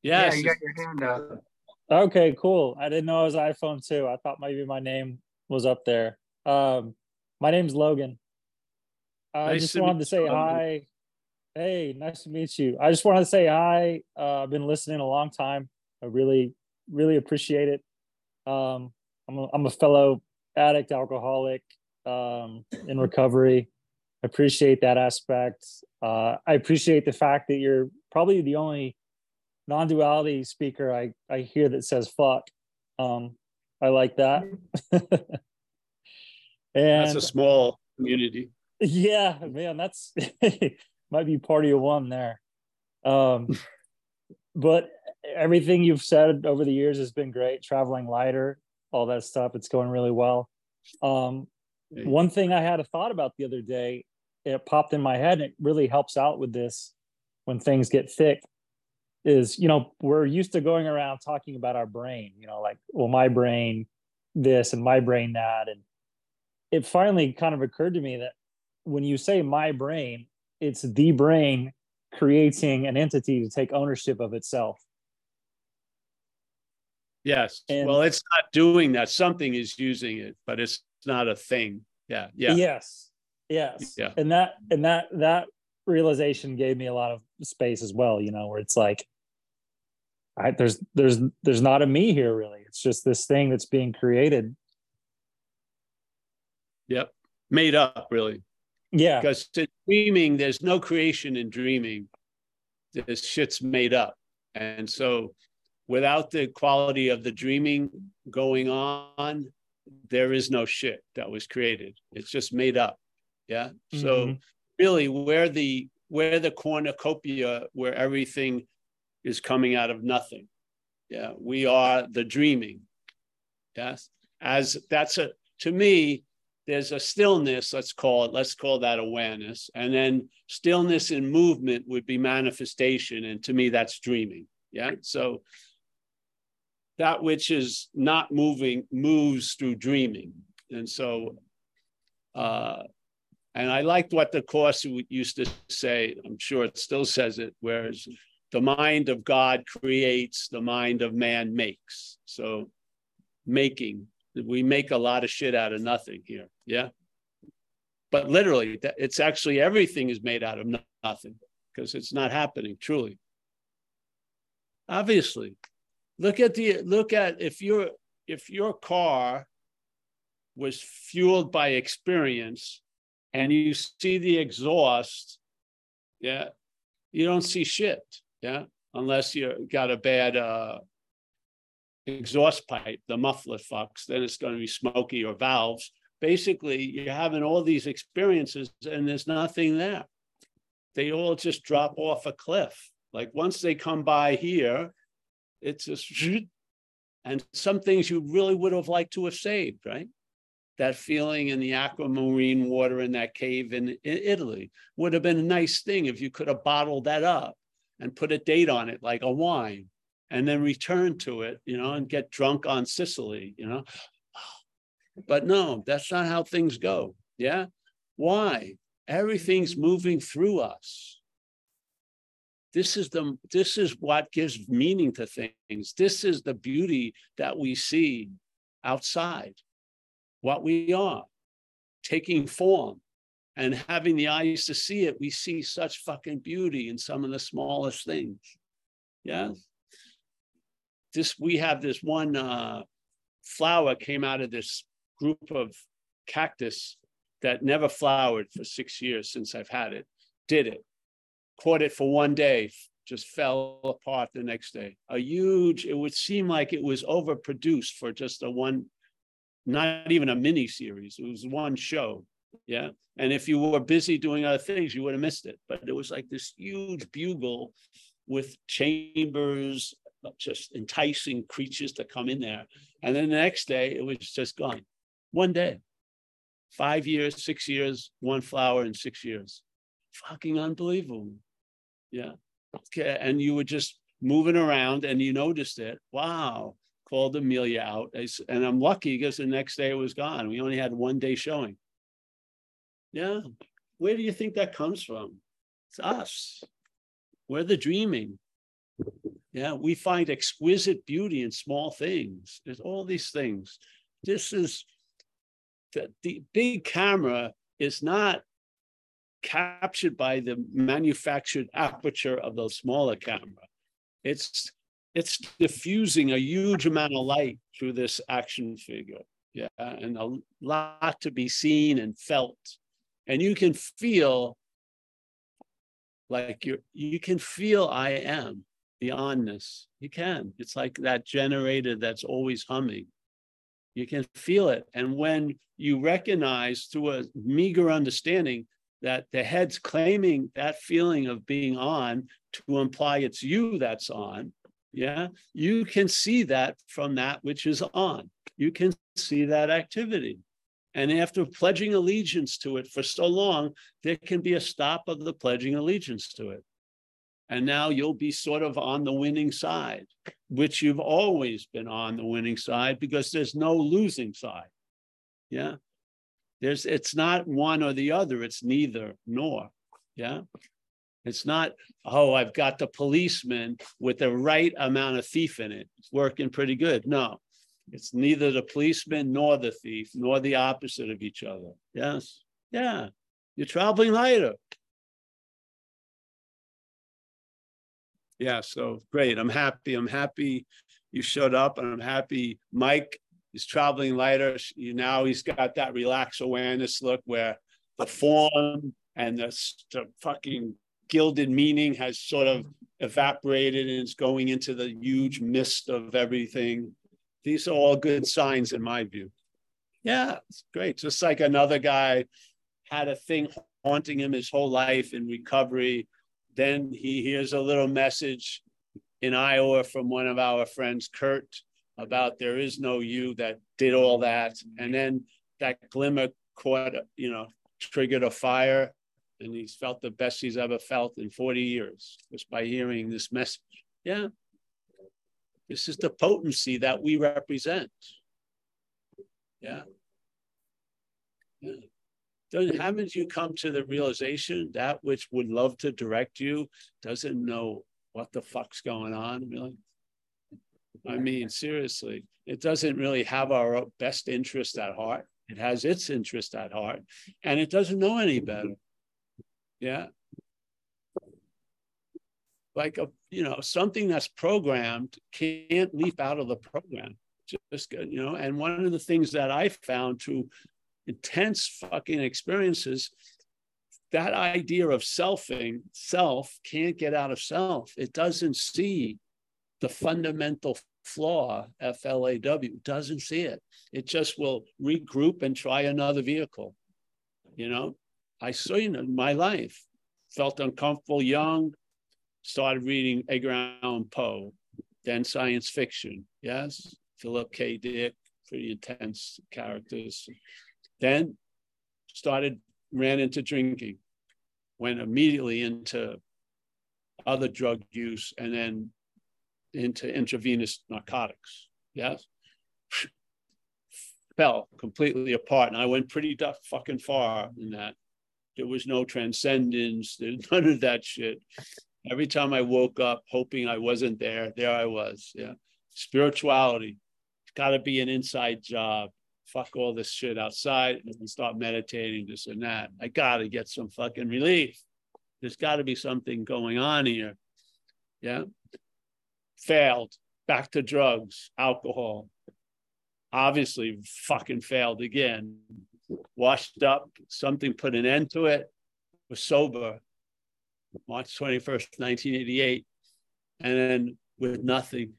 Yes. Yeah, you got your hand up. Okay, cool. I didn't know it was iPhone 2. I thought maybe my name was up there. Um, my name's Logan. I Nice just wanted to say you, hi. Hey, nice to meet you. I just wanted to say hi. Uh, I've been listening a long time. I really, really appreciate it. Um, I'm a, I'm a fellow addict, alcoholic, um, in recovery. I appreciate that aspect. Uh, I appreciate the fact that you're probably the only non-duality speaker I, I hear that says fuck. Um, I like that. and That's a small community. yeah, man, that's might be party of one there. Um, but everything you've said over the years has been great. Traveling lighter, all that stuff, it's going really well. Um, Hey. one thing I had a thought about the other day, it popped in my head, and it really helps out with this when things get thick. Is you know we're used to going around talking about our brain, you know, like well my brain this and my brain that, and it finally kind of occurred to me that when you say my brain, it's the brain creating an entity to take ownership of itself. Yes. And- well, it's not doing that. Something is using it, but it's not a thing. Yeah. Yeah. Yes. Yes. Yeah. And that and that that realization gave me a lot of space as well, you know, where it's like I there's there's there's not a me here really. It's just this thing that's being created. Yep. Made up, really. Yeah. Because in dreaming, there's no creation in dreaming. This shit's made up. And so without the quality of the dreaming going on, there is no shit that was created. It's just made up. Yeah. So Mhm. really where the where the cornucopia where everything is coming out of nothing. Yeah. We are the dreaming. Yes. As that's a to me, there's a stillness, let's call it, let's call that awareness. And then stillness and movement would be manifestation. And to me, that's dreaming. Yeah. So that which is not moving moves through dreaming. And so, uh, and I liked what the course used to say, I'm sure it still says it, whereas the mind of God creates, the mind of man makes. So, making, we make a lot of shit out of nothing here. Yeah. But literally, it's actually everything is made out of nothing because it's not happening truly. Obviously, look at the look at if your if your car was fueled by experience and you see the exhaust, yeah, you don't see shit, yeah, unless you got a bad uh, exhaust pipe, the muffler fucks, then it's going to be smoky or valves. Basically, you're having all these experiences and there's nothing there. They all just drop off a cliff. Like once they come by here, it's just, and some things you really would have liked to have saved, right? that feeling in the aquamarine water in that cave in, in Italy would have been a nice thing if you could have bottled that up and put a date on it like a wine and then return to it, you know, and get drunk on Sicily, you know. But no, that's not how things go. Yeah. Why? Everything's moving through us. This is the this is what gives meaning to things. This is the beauty that we see outside what we are, taking form and having the eyes to see it, we see such fucking beauty in some of the smallest things. Yeah. This we have this one uh, flower came out of this group of cactus that never flowered for six years since I've had it. Did it, caught it for one day, just fell apart the next day. A huge, it would seem like it was overproduced for just a one not even a mini series. It was one show. Yeah. And if you were busy doing other things, you would have missed it. But it was like this huge bugle with chambers, just enticing creatures to come in there. And then the next day, it was just gone. One day. Five years, six years, one flower in six years. Fucking unbelievable. Yeah. Okay. And you were just moving around and you noticed it. Wow called Amelia out. And I'm lucky because the next day it was gone. We only had one day showing. Yeah. Where do you think that comes from? It's us. We're the dreaming. Yeah. We find exquisite beauty in small things. There's all these things. This is the, the big camera is not captured by the manufactured aperture of the smaller camera. It's it's diffusing a huge amount of light through this action figure. Yeah, and a lot to be seen and felt. And you can feel like you you can feel I am beyondness. You can. It's like that generator that's always humming. You can feel it. And when you recognize through a meager understanding that the head's claiming that feeling of being on to imply it's you that's on, yeah, you can see that from that which is on. You can see that activity. And after pledging allegiance to it for so long, there can be a stop of the pledging allegiance to it. And now you'll be sort of on the winning side, which you've always been on the winning side because there's no losing side. Yeah. There's it's not one or the other, it's neither nor. Yeah. It's not, oh, I've got the policeman with the right amount of thief in it. It's working pretty good. No, it's neither the policeman nor the thief, nor the opposite of each other. Yes. Yeah. You're traveling lighter. Yeah. So great. I'm happy. I'm happy you showed up and I'm happy Mike is traveling lighter. You now he's got that relaxed awareness look where the form and the, the fucking gilded meaning has sort of evaporated and is going into the huge mist of everything. These are all good signs in my view. Yeah, it's great. Just like another guy had a thing haunting him his whole life in recovery. Then he hears a little message in Iowa from one of our friends, Kurt, about there is no you that did all that. And then that glimmer caught, you know, triggered a fire and he's felt the best he's ever felt in 40 years just by hearing this message. Yeah. This is the potency that we represent. Yeah. yeah. Don't, haven't you come to the realization that which would love to direct you doesn't know what the fuck's going on, really? I mean, seriously, it doesn't really have our best interest at heart. It has its interest at heart, and it doesn't know any better. Yeah. Like a, you know, something that's programmed can't leap out of the program. Just you know, and one of the things that I found through intense fucking experiences, that idea of selfing, self can't get out of self. It doesn't see the fundamental flaw, F L A W, doesn't see it. It just will regroup and try another vehicle. You know, I saw know my life, felt uncomfortable young, started reading Edgar Allan Poe, then science fiction. Yes, Philip K. Dick, pretty intense characters. Then started ran into drinking, went immediately into other drug use, and then into intravenous narcotics. Yes. Fell completely apart. And I went pretty fucking far in that. There was no transcendence, there's none of that shit. Every time I woke up hoping I wasn't there, there I was. Yeah. Spirituality. It's got to be an inside job. Fuck all this shit outside and start meditating, this and that. I got to get some fucking relief. There's got to be something going on here. Yeah failed, back to drugs, alcohol. Obviously, fucking failed again. Washed up, something put an end to it, was sober, March 21st, 1988. And then with nothing,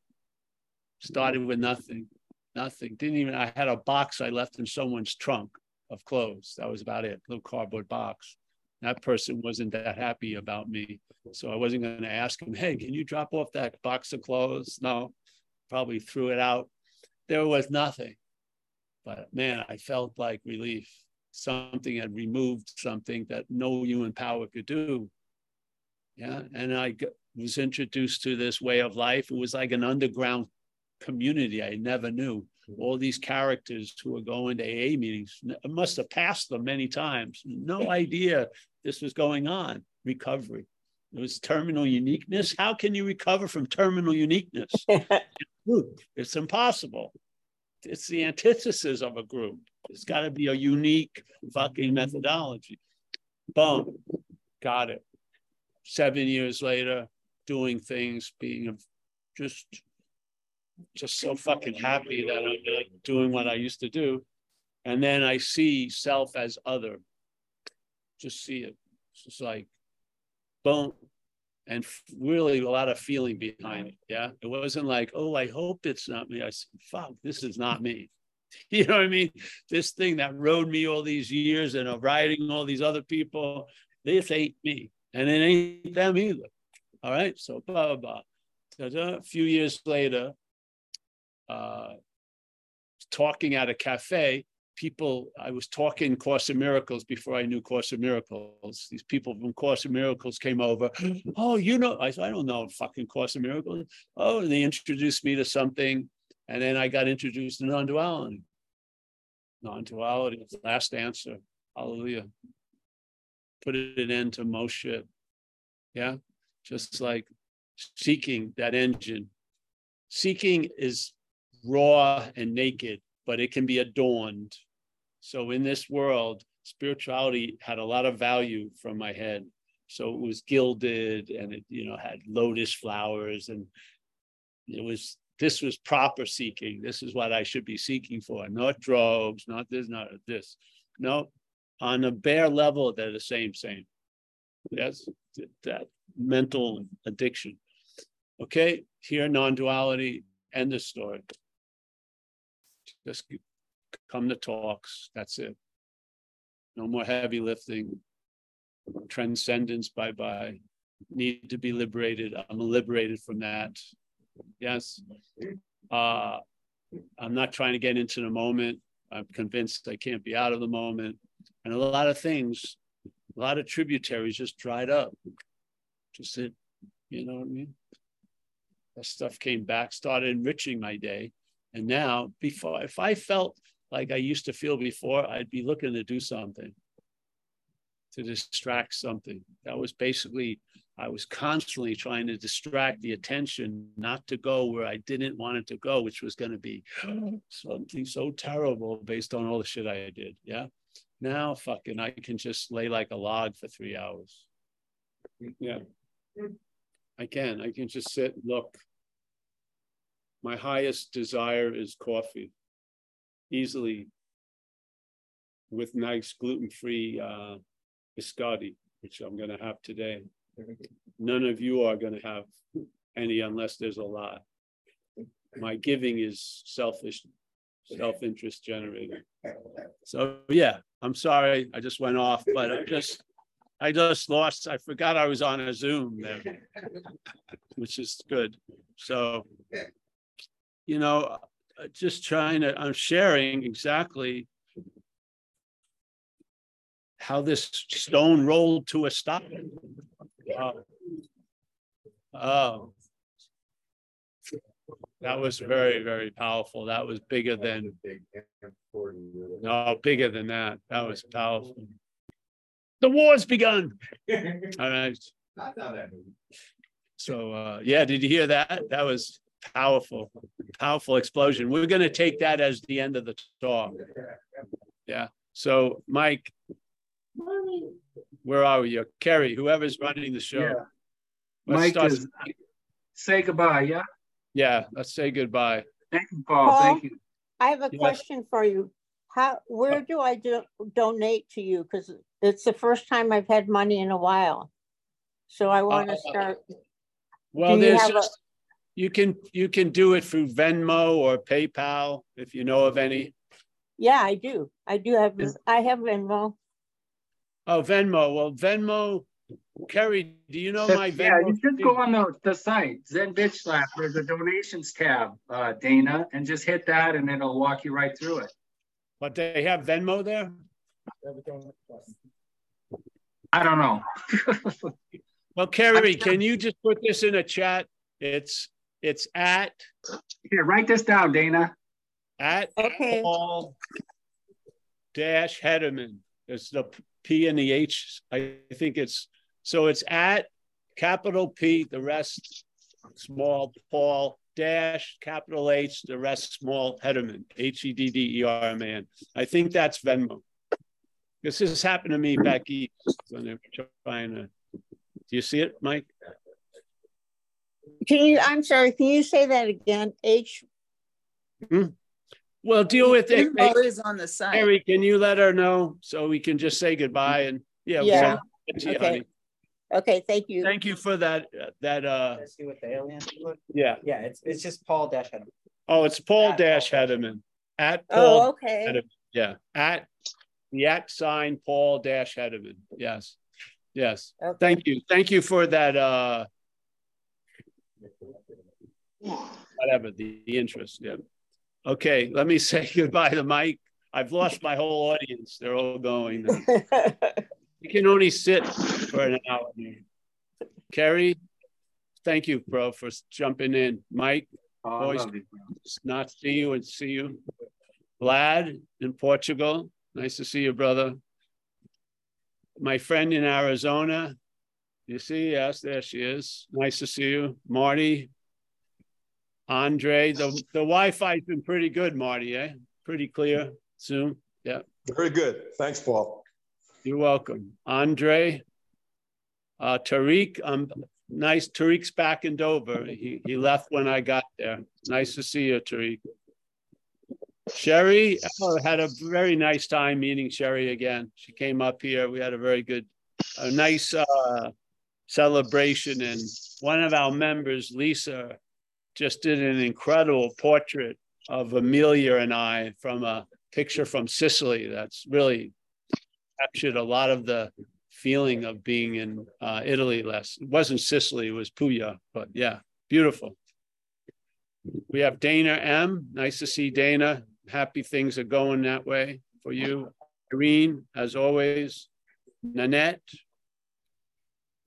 started with nothing, nothing. Didn't even, I had a box I left in someone's trunk of clothes. That was about it, little cardboard box that person wasn't that happy about me. So I wasn't going to ask him, hey, can you drop off that box of clothes? No, probably threw it out. There was nothing. But man, I felt like relief. Something had removed something that no human power could do. Yeah. And I was introduced to this way of life. It was like an underground community I never knew. Hmm. All these characters who were going to AA meetings I must have passed them many times. No idea this was going on. Recovery. It was terminal uniqueness. How can you recover from terminal uniqueness? it's impossible. It's the antithesis of a group. It's got to be a unique fucking methodology. Boom. Got it. Seven years later, doing things, being just just so fucking happy that I'm doing what I used to do. And then I see self as other. Just see it. It's just like, boom. And really a lot of feeling behind it. Yeah. It wasn't like, oh, I hope it's not me. I said, fuck, this is not me. You know what I mean? This thing that rode me all these years and of riding all these other people, this ain't me. And it ain't them either. All right. So blah, blah, blah. A few years later, uh, talking at a cafe. People, I was talking Course in Miracles before I knew Course in Miracles. These people from Course in Miracles came over. Oh, you know, I, said, I don't know fucking Course in Miracles. Oh, and they introduced me to something. And then I got introduced to non duality. Non duality, last answer. Hallelujah. Put it into most shit. Yeah. Just like seeking that engine. Seeking is raw and naked, but it can be adorned. So in this world, spirituality had a lot of value from my head. So it was gilded and it, you know, had lotus flowers and it was this was proper seeking. This is what I should be seeking for, not drugs, not this, not this. No, on a bare level, they're the same, same. That's that mental addiction. Okay, here non-duality, end the story. Just come to talks. That's it. No more heavy lifting. Transcendence, bye bye. Need to be liberated. I'm liberated from that. Yes. Uh, I'm not trying to get into the moment. I'm convinced I can't be out of the moment. And a lot of things, a lot of tributaries just dried up. Just it, you know what I mean? That stuff came back, started enriching my day. And now, before, if I felt like I used to feel before, I'd be looking to do something to distract something. That was basically, I was constantly trying to distract the attention, not to go where I didn't want it to go, which was going to be something so terrible based on all the shit I did. Yeah. Now, fucking, I can just lay like a log for three hours. Yeah. I can. I can just sit, look, my highest desire is coffee. Easily with nice gluten-free uh, biscotti, which I'm gonna have today. None of you are gonna have any unless there's a lot. My giving is selfish, self-interest generated. So, yeah, I'm sorry, I just went off, but I just, I just lost, I forgot I was on a Zoom there, which is good. So, you know, uh, just trying to, I'm sharing exactly how this stone rolled to a stop. Oh. Oh. That was very, very powerful. That was bigger than, no, bigger than that. That was powerful. The war's begun. All right. So, uh, yeah, did you hear that? That was powerful, powerful explosion. We're gonna take that as the end of the talk. Yeah, so Mike, where are you? Kerry, whoever's running the show. Yeah. Mike is, say goodbye, yeah? Yeah, let's say goodbye. Thank you, Paul, thank you. I have a Yes. question for you. How, where do I do, donate to you? Because it's the first time I've had money in a while. So I uh, want to uh, uh, start, Well, Do you there's have a- you can, you can do it through Venmo or PayPal, if you know of any. yeah, I do. I do have, I have Venmo. Oh, Venmo, well, Venmo, Kerry, do you know my Yeah, you just go on the, the site, Zen Bitch Slap, there's a donations tab, uh, Dana, and just hit that and it'll walk you right through it. But they have Venmo there? I don't know. Well, Kerry, can you just put this in a chat? It's, it's at, Here, write this down, Dana. at Okay. Paul dash Hedderman. It's the P and the H. I think it's, so it's at capital P, the rest small Paul dash capital H, the rest small Hedderman, H E D D E R M A N. I think that's Venmo. This has happened to me back east when they're trying to, do you see it, Mike? Can you, I'm sorry, can you say that again? H, hmm? Well, deal with it. Info is on the side. Harry, can you let her know so we can just say goodbye and, yeah. we'll Yeah. send it to you, Okay. Honey. okay, thank you. Thank you for that, uh, that, uh, See what the alien look? yeah. Yeah, it's it's just Paul Dash Head. Oh, it's Paul At Dash Paul Dash. Hedderman. At Oh, okay. Hedderman. yeah, at the at sign Paul Dash Hedderman. Yes. Yes. Okay. Thank you. Thank you for that, uh, whatever, the, the interest. Yeah. Okay, let me say goodbye to Mike. I've lost my whole audience. They're all going. now. You can only sit for an hour. Kerry, thank you, bro, for jumping in. Mike, Oh, Always- love you. not see you and see you. Vlad in Portugal, nice to see you, brother. My friend in Arizona, you see, yes, there she is. Nice to see you. Marty, Andre, the, the Wi-Fi's been pretty good, Marty, eh? Pretty clear, Zoom, yeah. Very good. Thanks, Paul. You're welcome. Andre, uh, Tariq, um, nice. Tariq's back in Dover. He, he left when I got there. Nice to see you, Tariq. Sherry, oh, had a very nice time meeting Sherry again. She came up here. We had a very good, a nice, uh, celebration and one of our members, Lisa, just did an incredible portrait of Amelia and I from a picture from Sicily. That's really captured a lot of the feeling of being in uh, Italy last. It wasn't Sicily, it was Puglia, but yeah, beautiful. We have Dana M. Nice to see Dana. Happy things are going that way for you. Irene, as always. Nanette.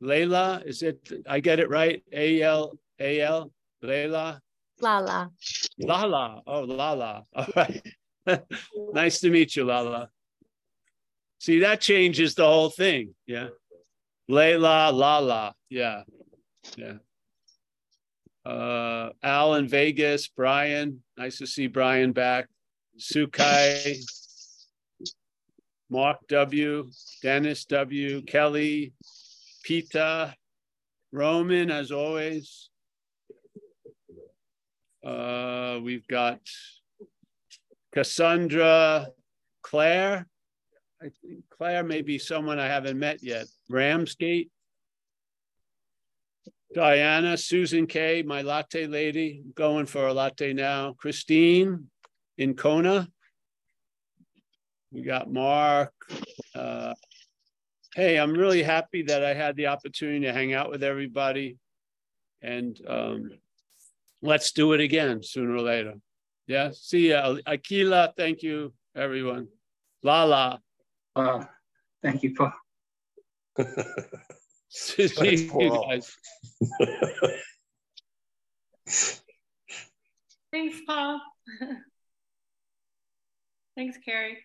Layla, is it, I get it right? A L A L, Layla? Lala. Lala. Oh, Lala. All right. nice to meet you, Lala. See, that changes the whole thing. Yeah. Layla, Lala. Yeah. Yeah. Uh, Al in Vegas, Brian. Nice to see Brian back. Sukai, Mark W, Dennis W, Kelly, Pita, Roman, as always. Uh, we've got Cassandra Claire. I think Claire may be someone I haven't met yet. Ramsgate. Diana, Susan K, my latte lady, going for a latte now. Christine in Kona. We got Mark. Uh, hey, I'm really happy that I had the opportunity to hang out with everybody. And um, let's do it again sooner or later. Yeah. See ya. Akila, thank you, everyone. Lala. Uh, thank you, Paul. See Thanks, you Paul. guys. Thanks, Paul. Thanks, Carrie.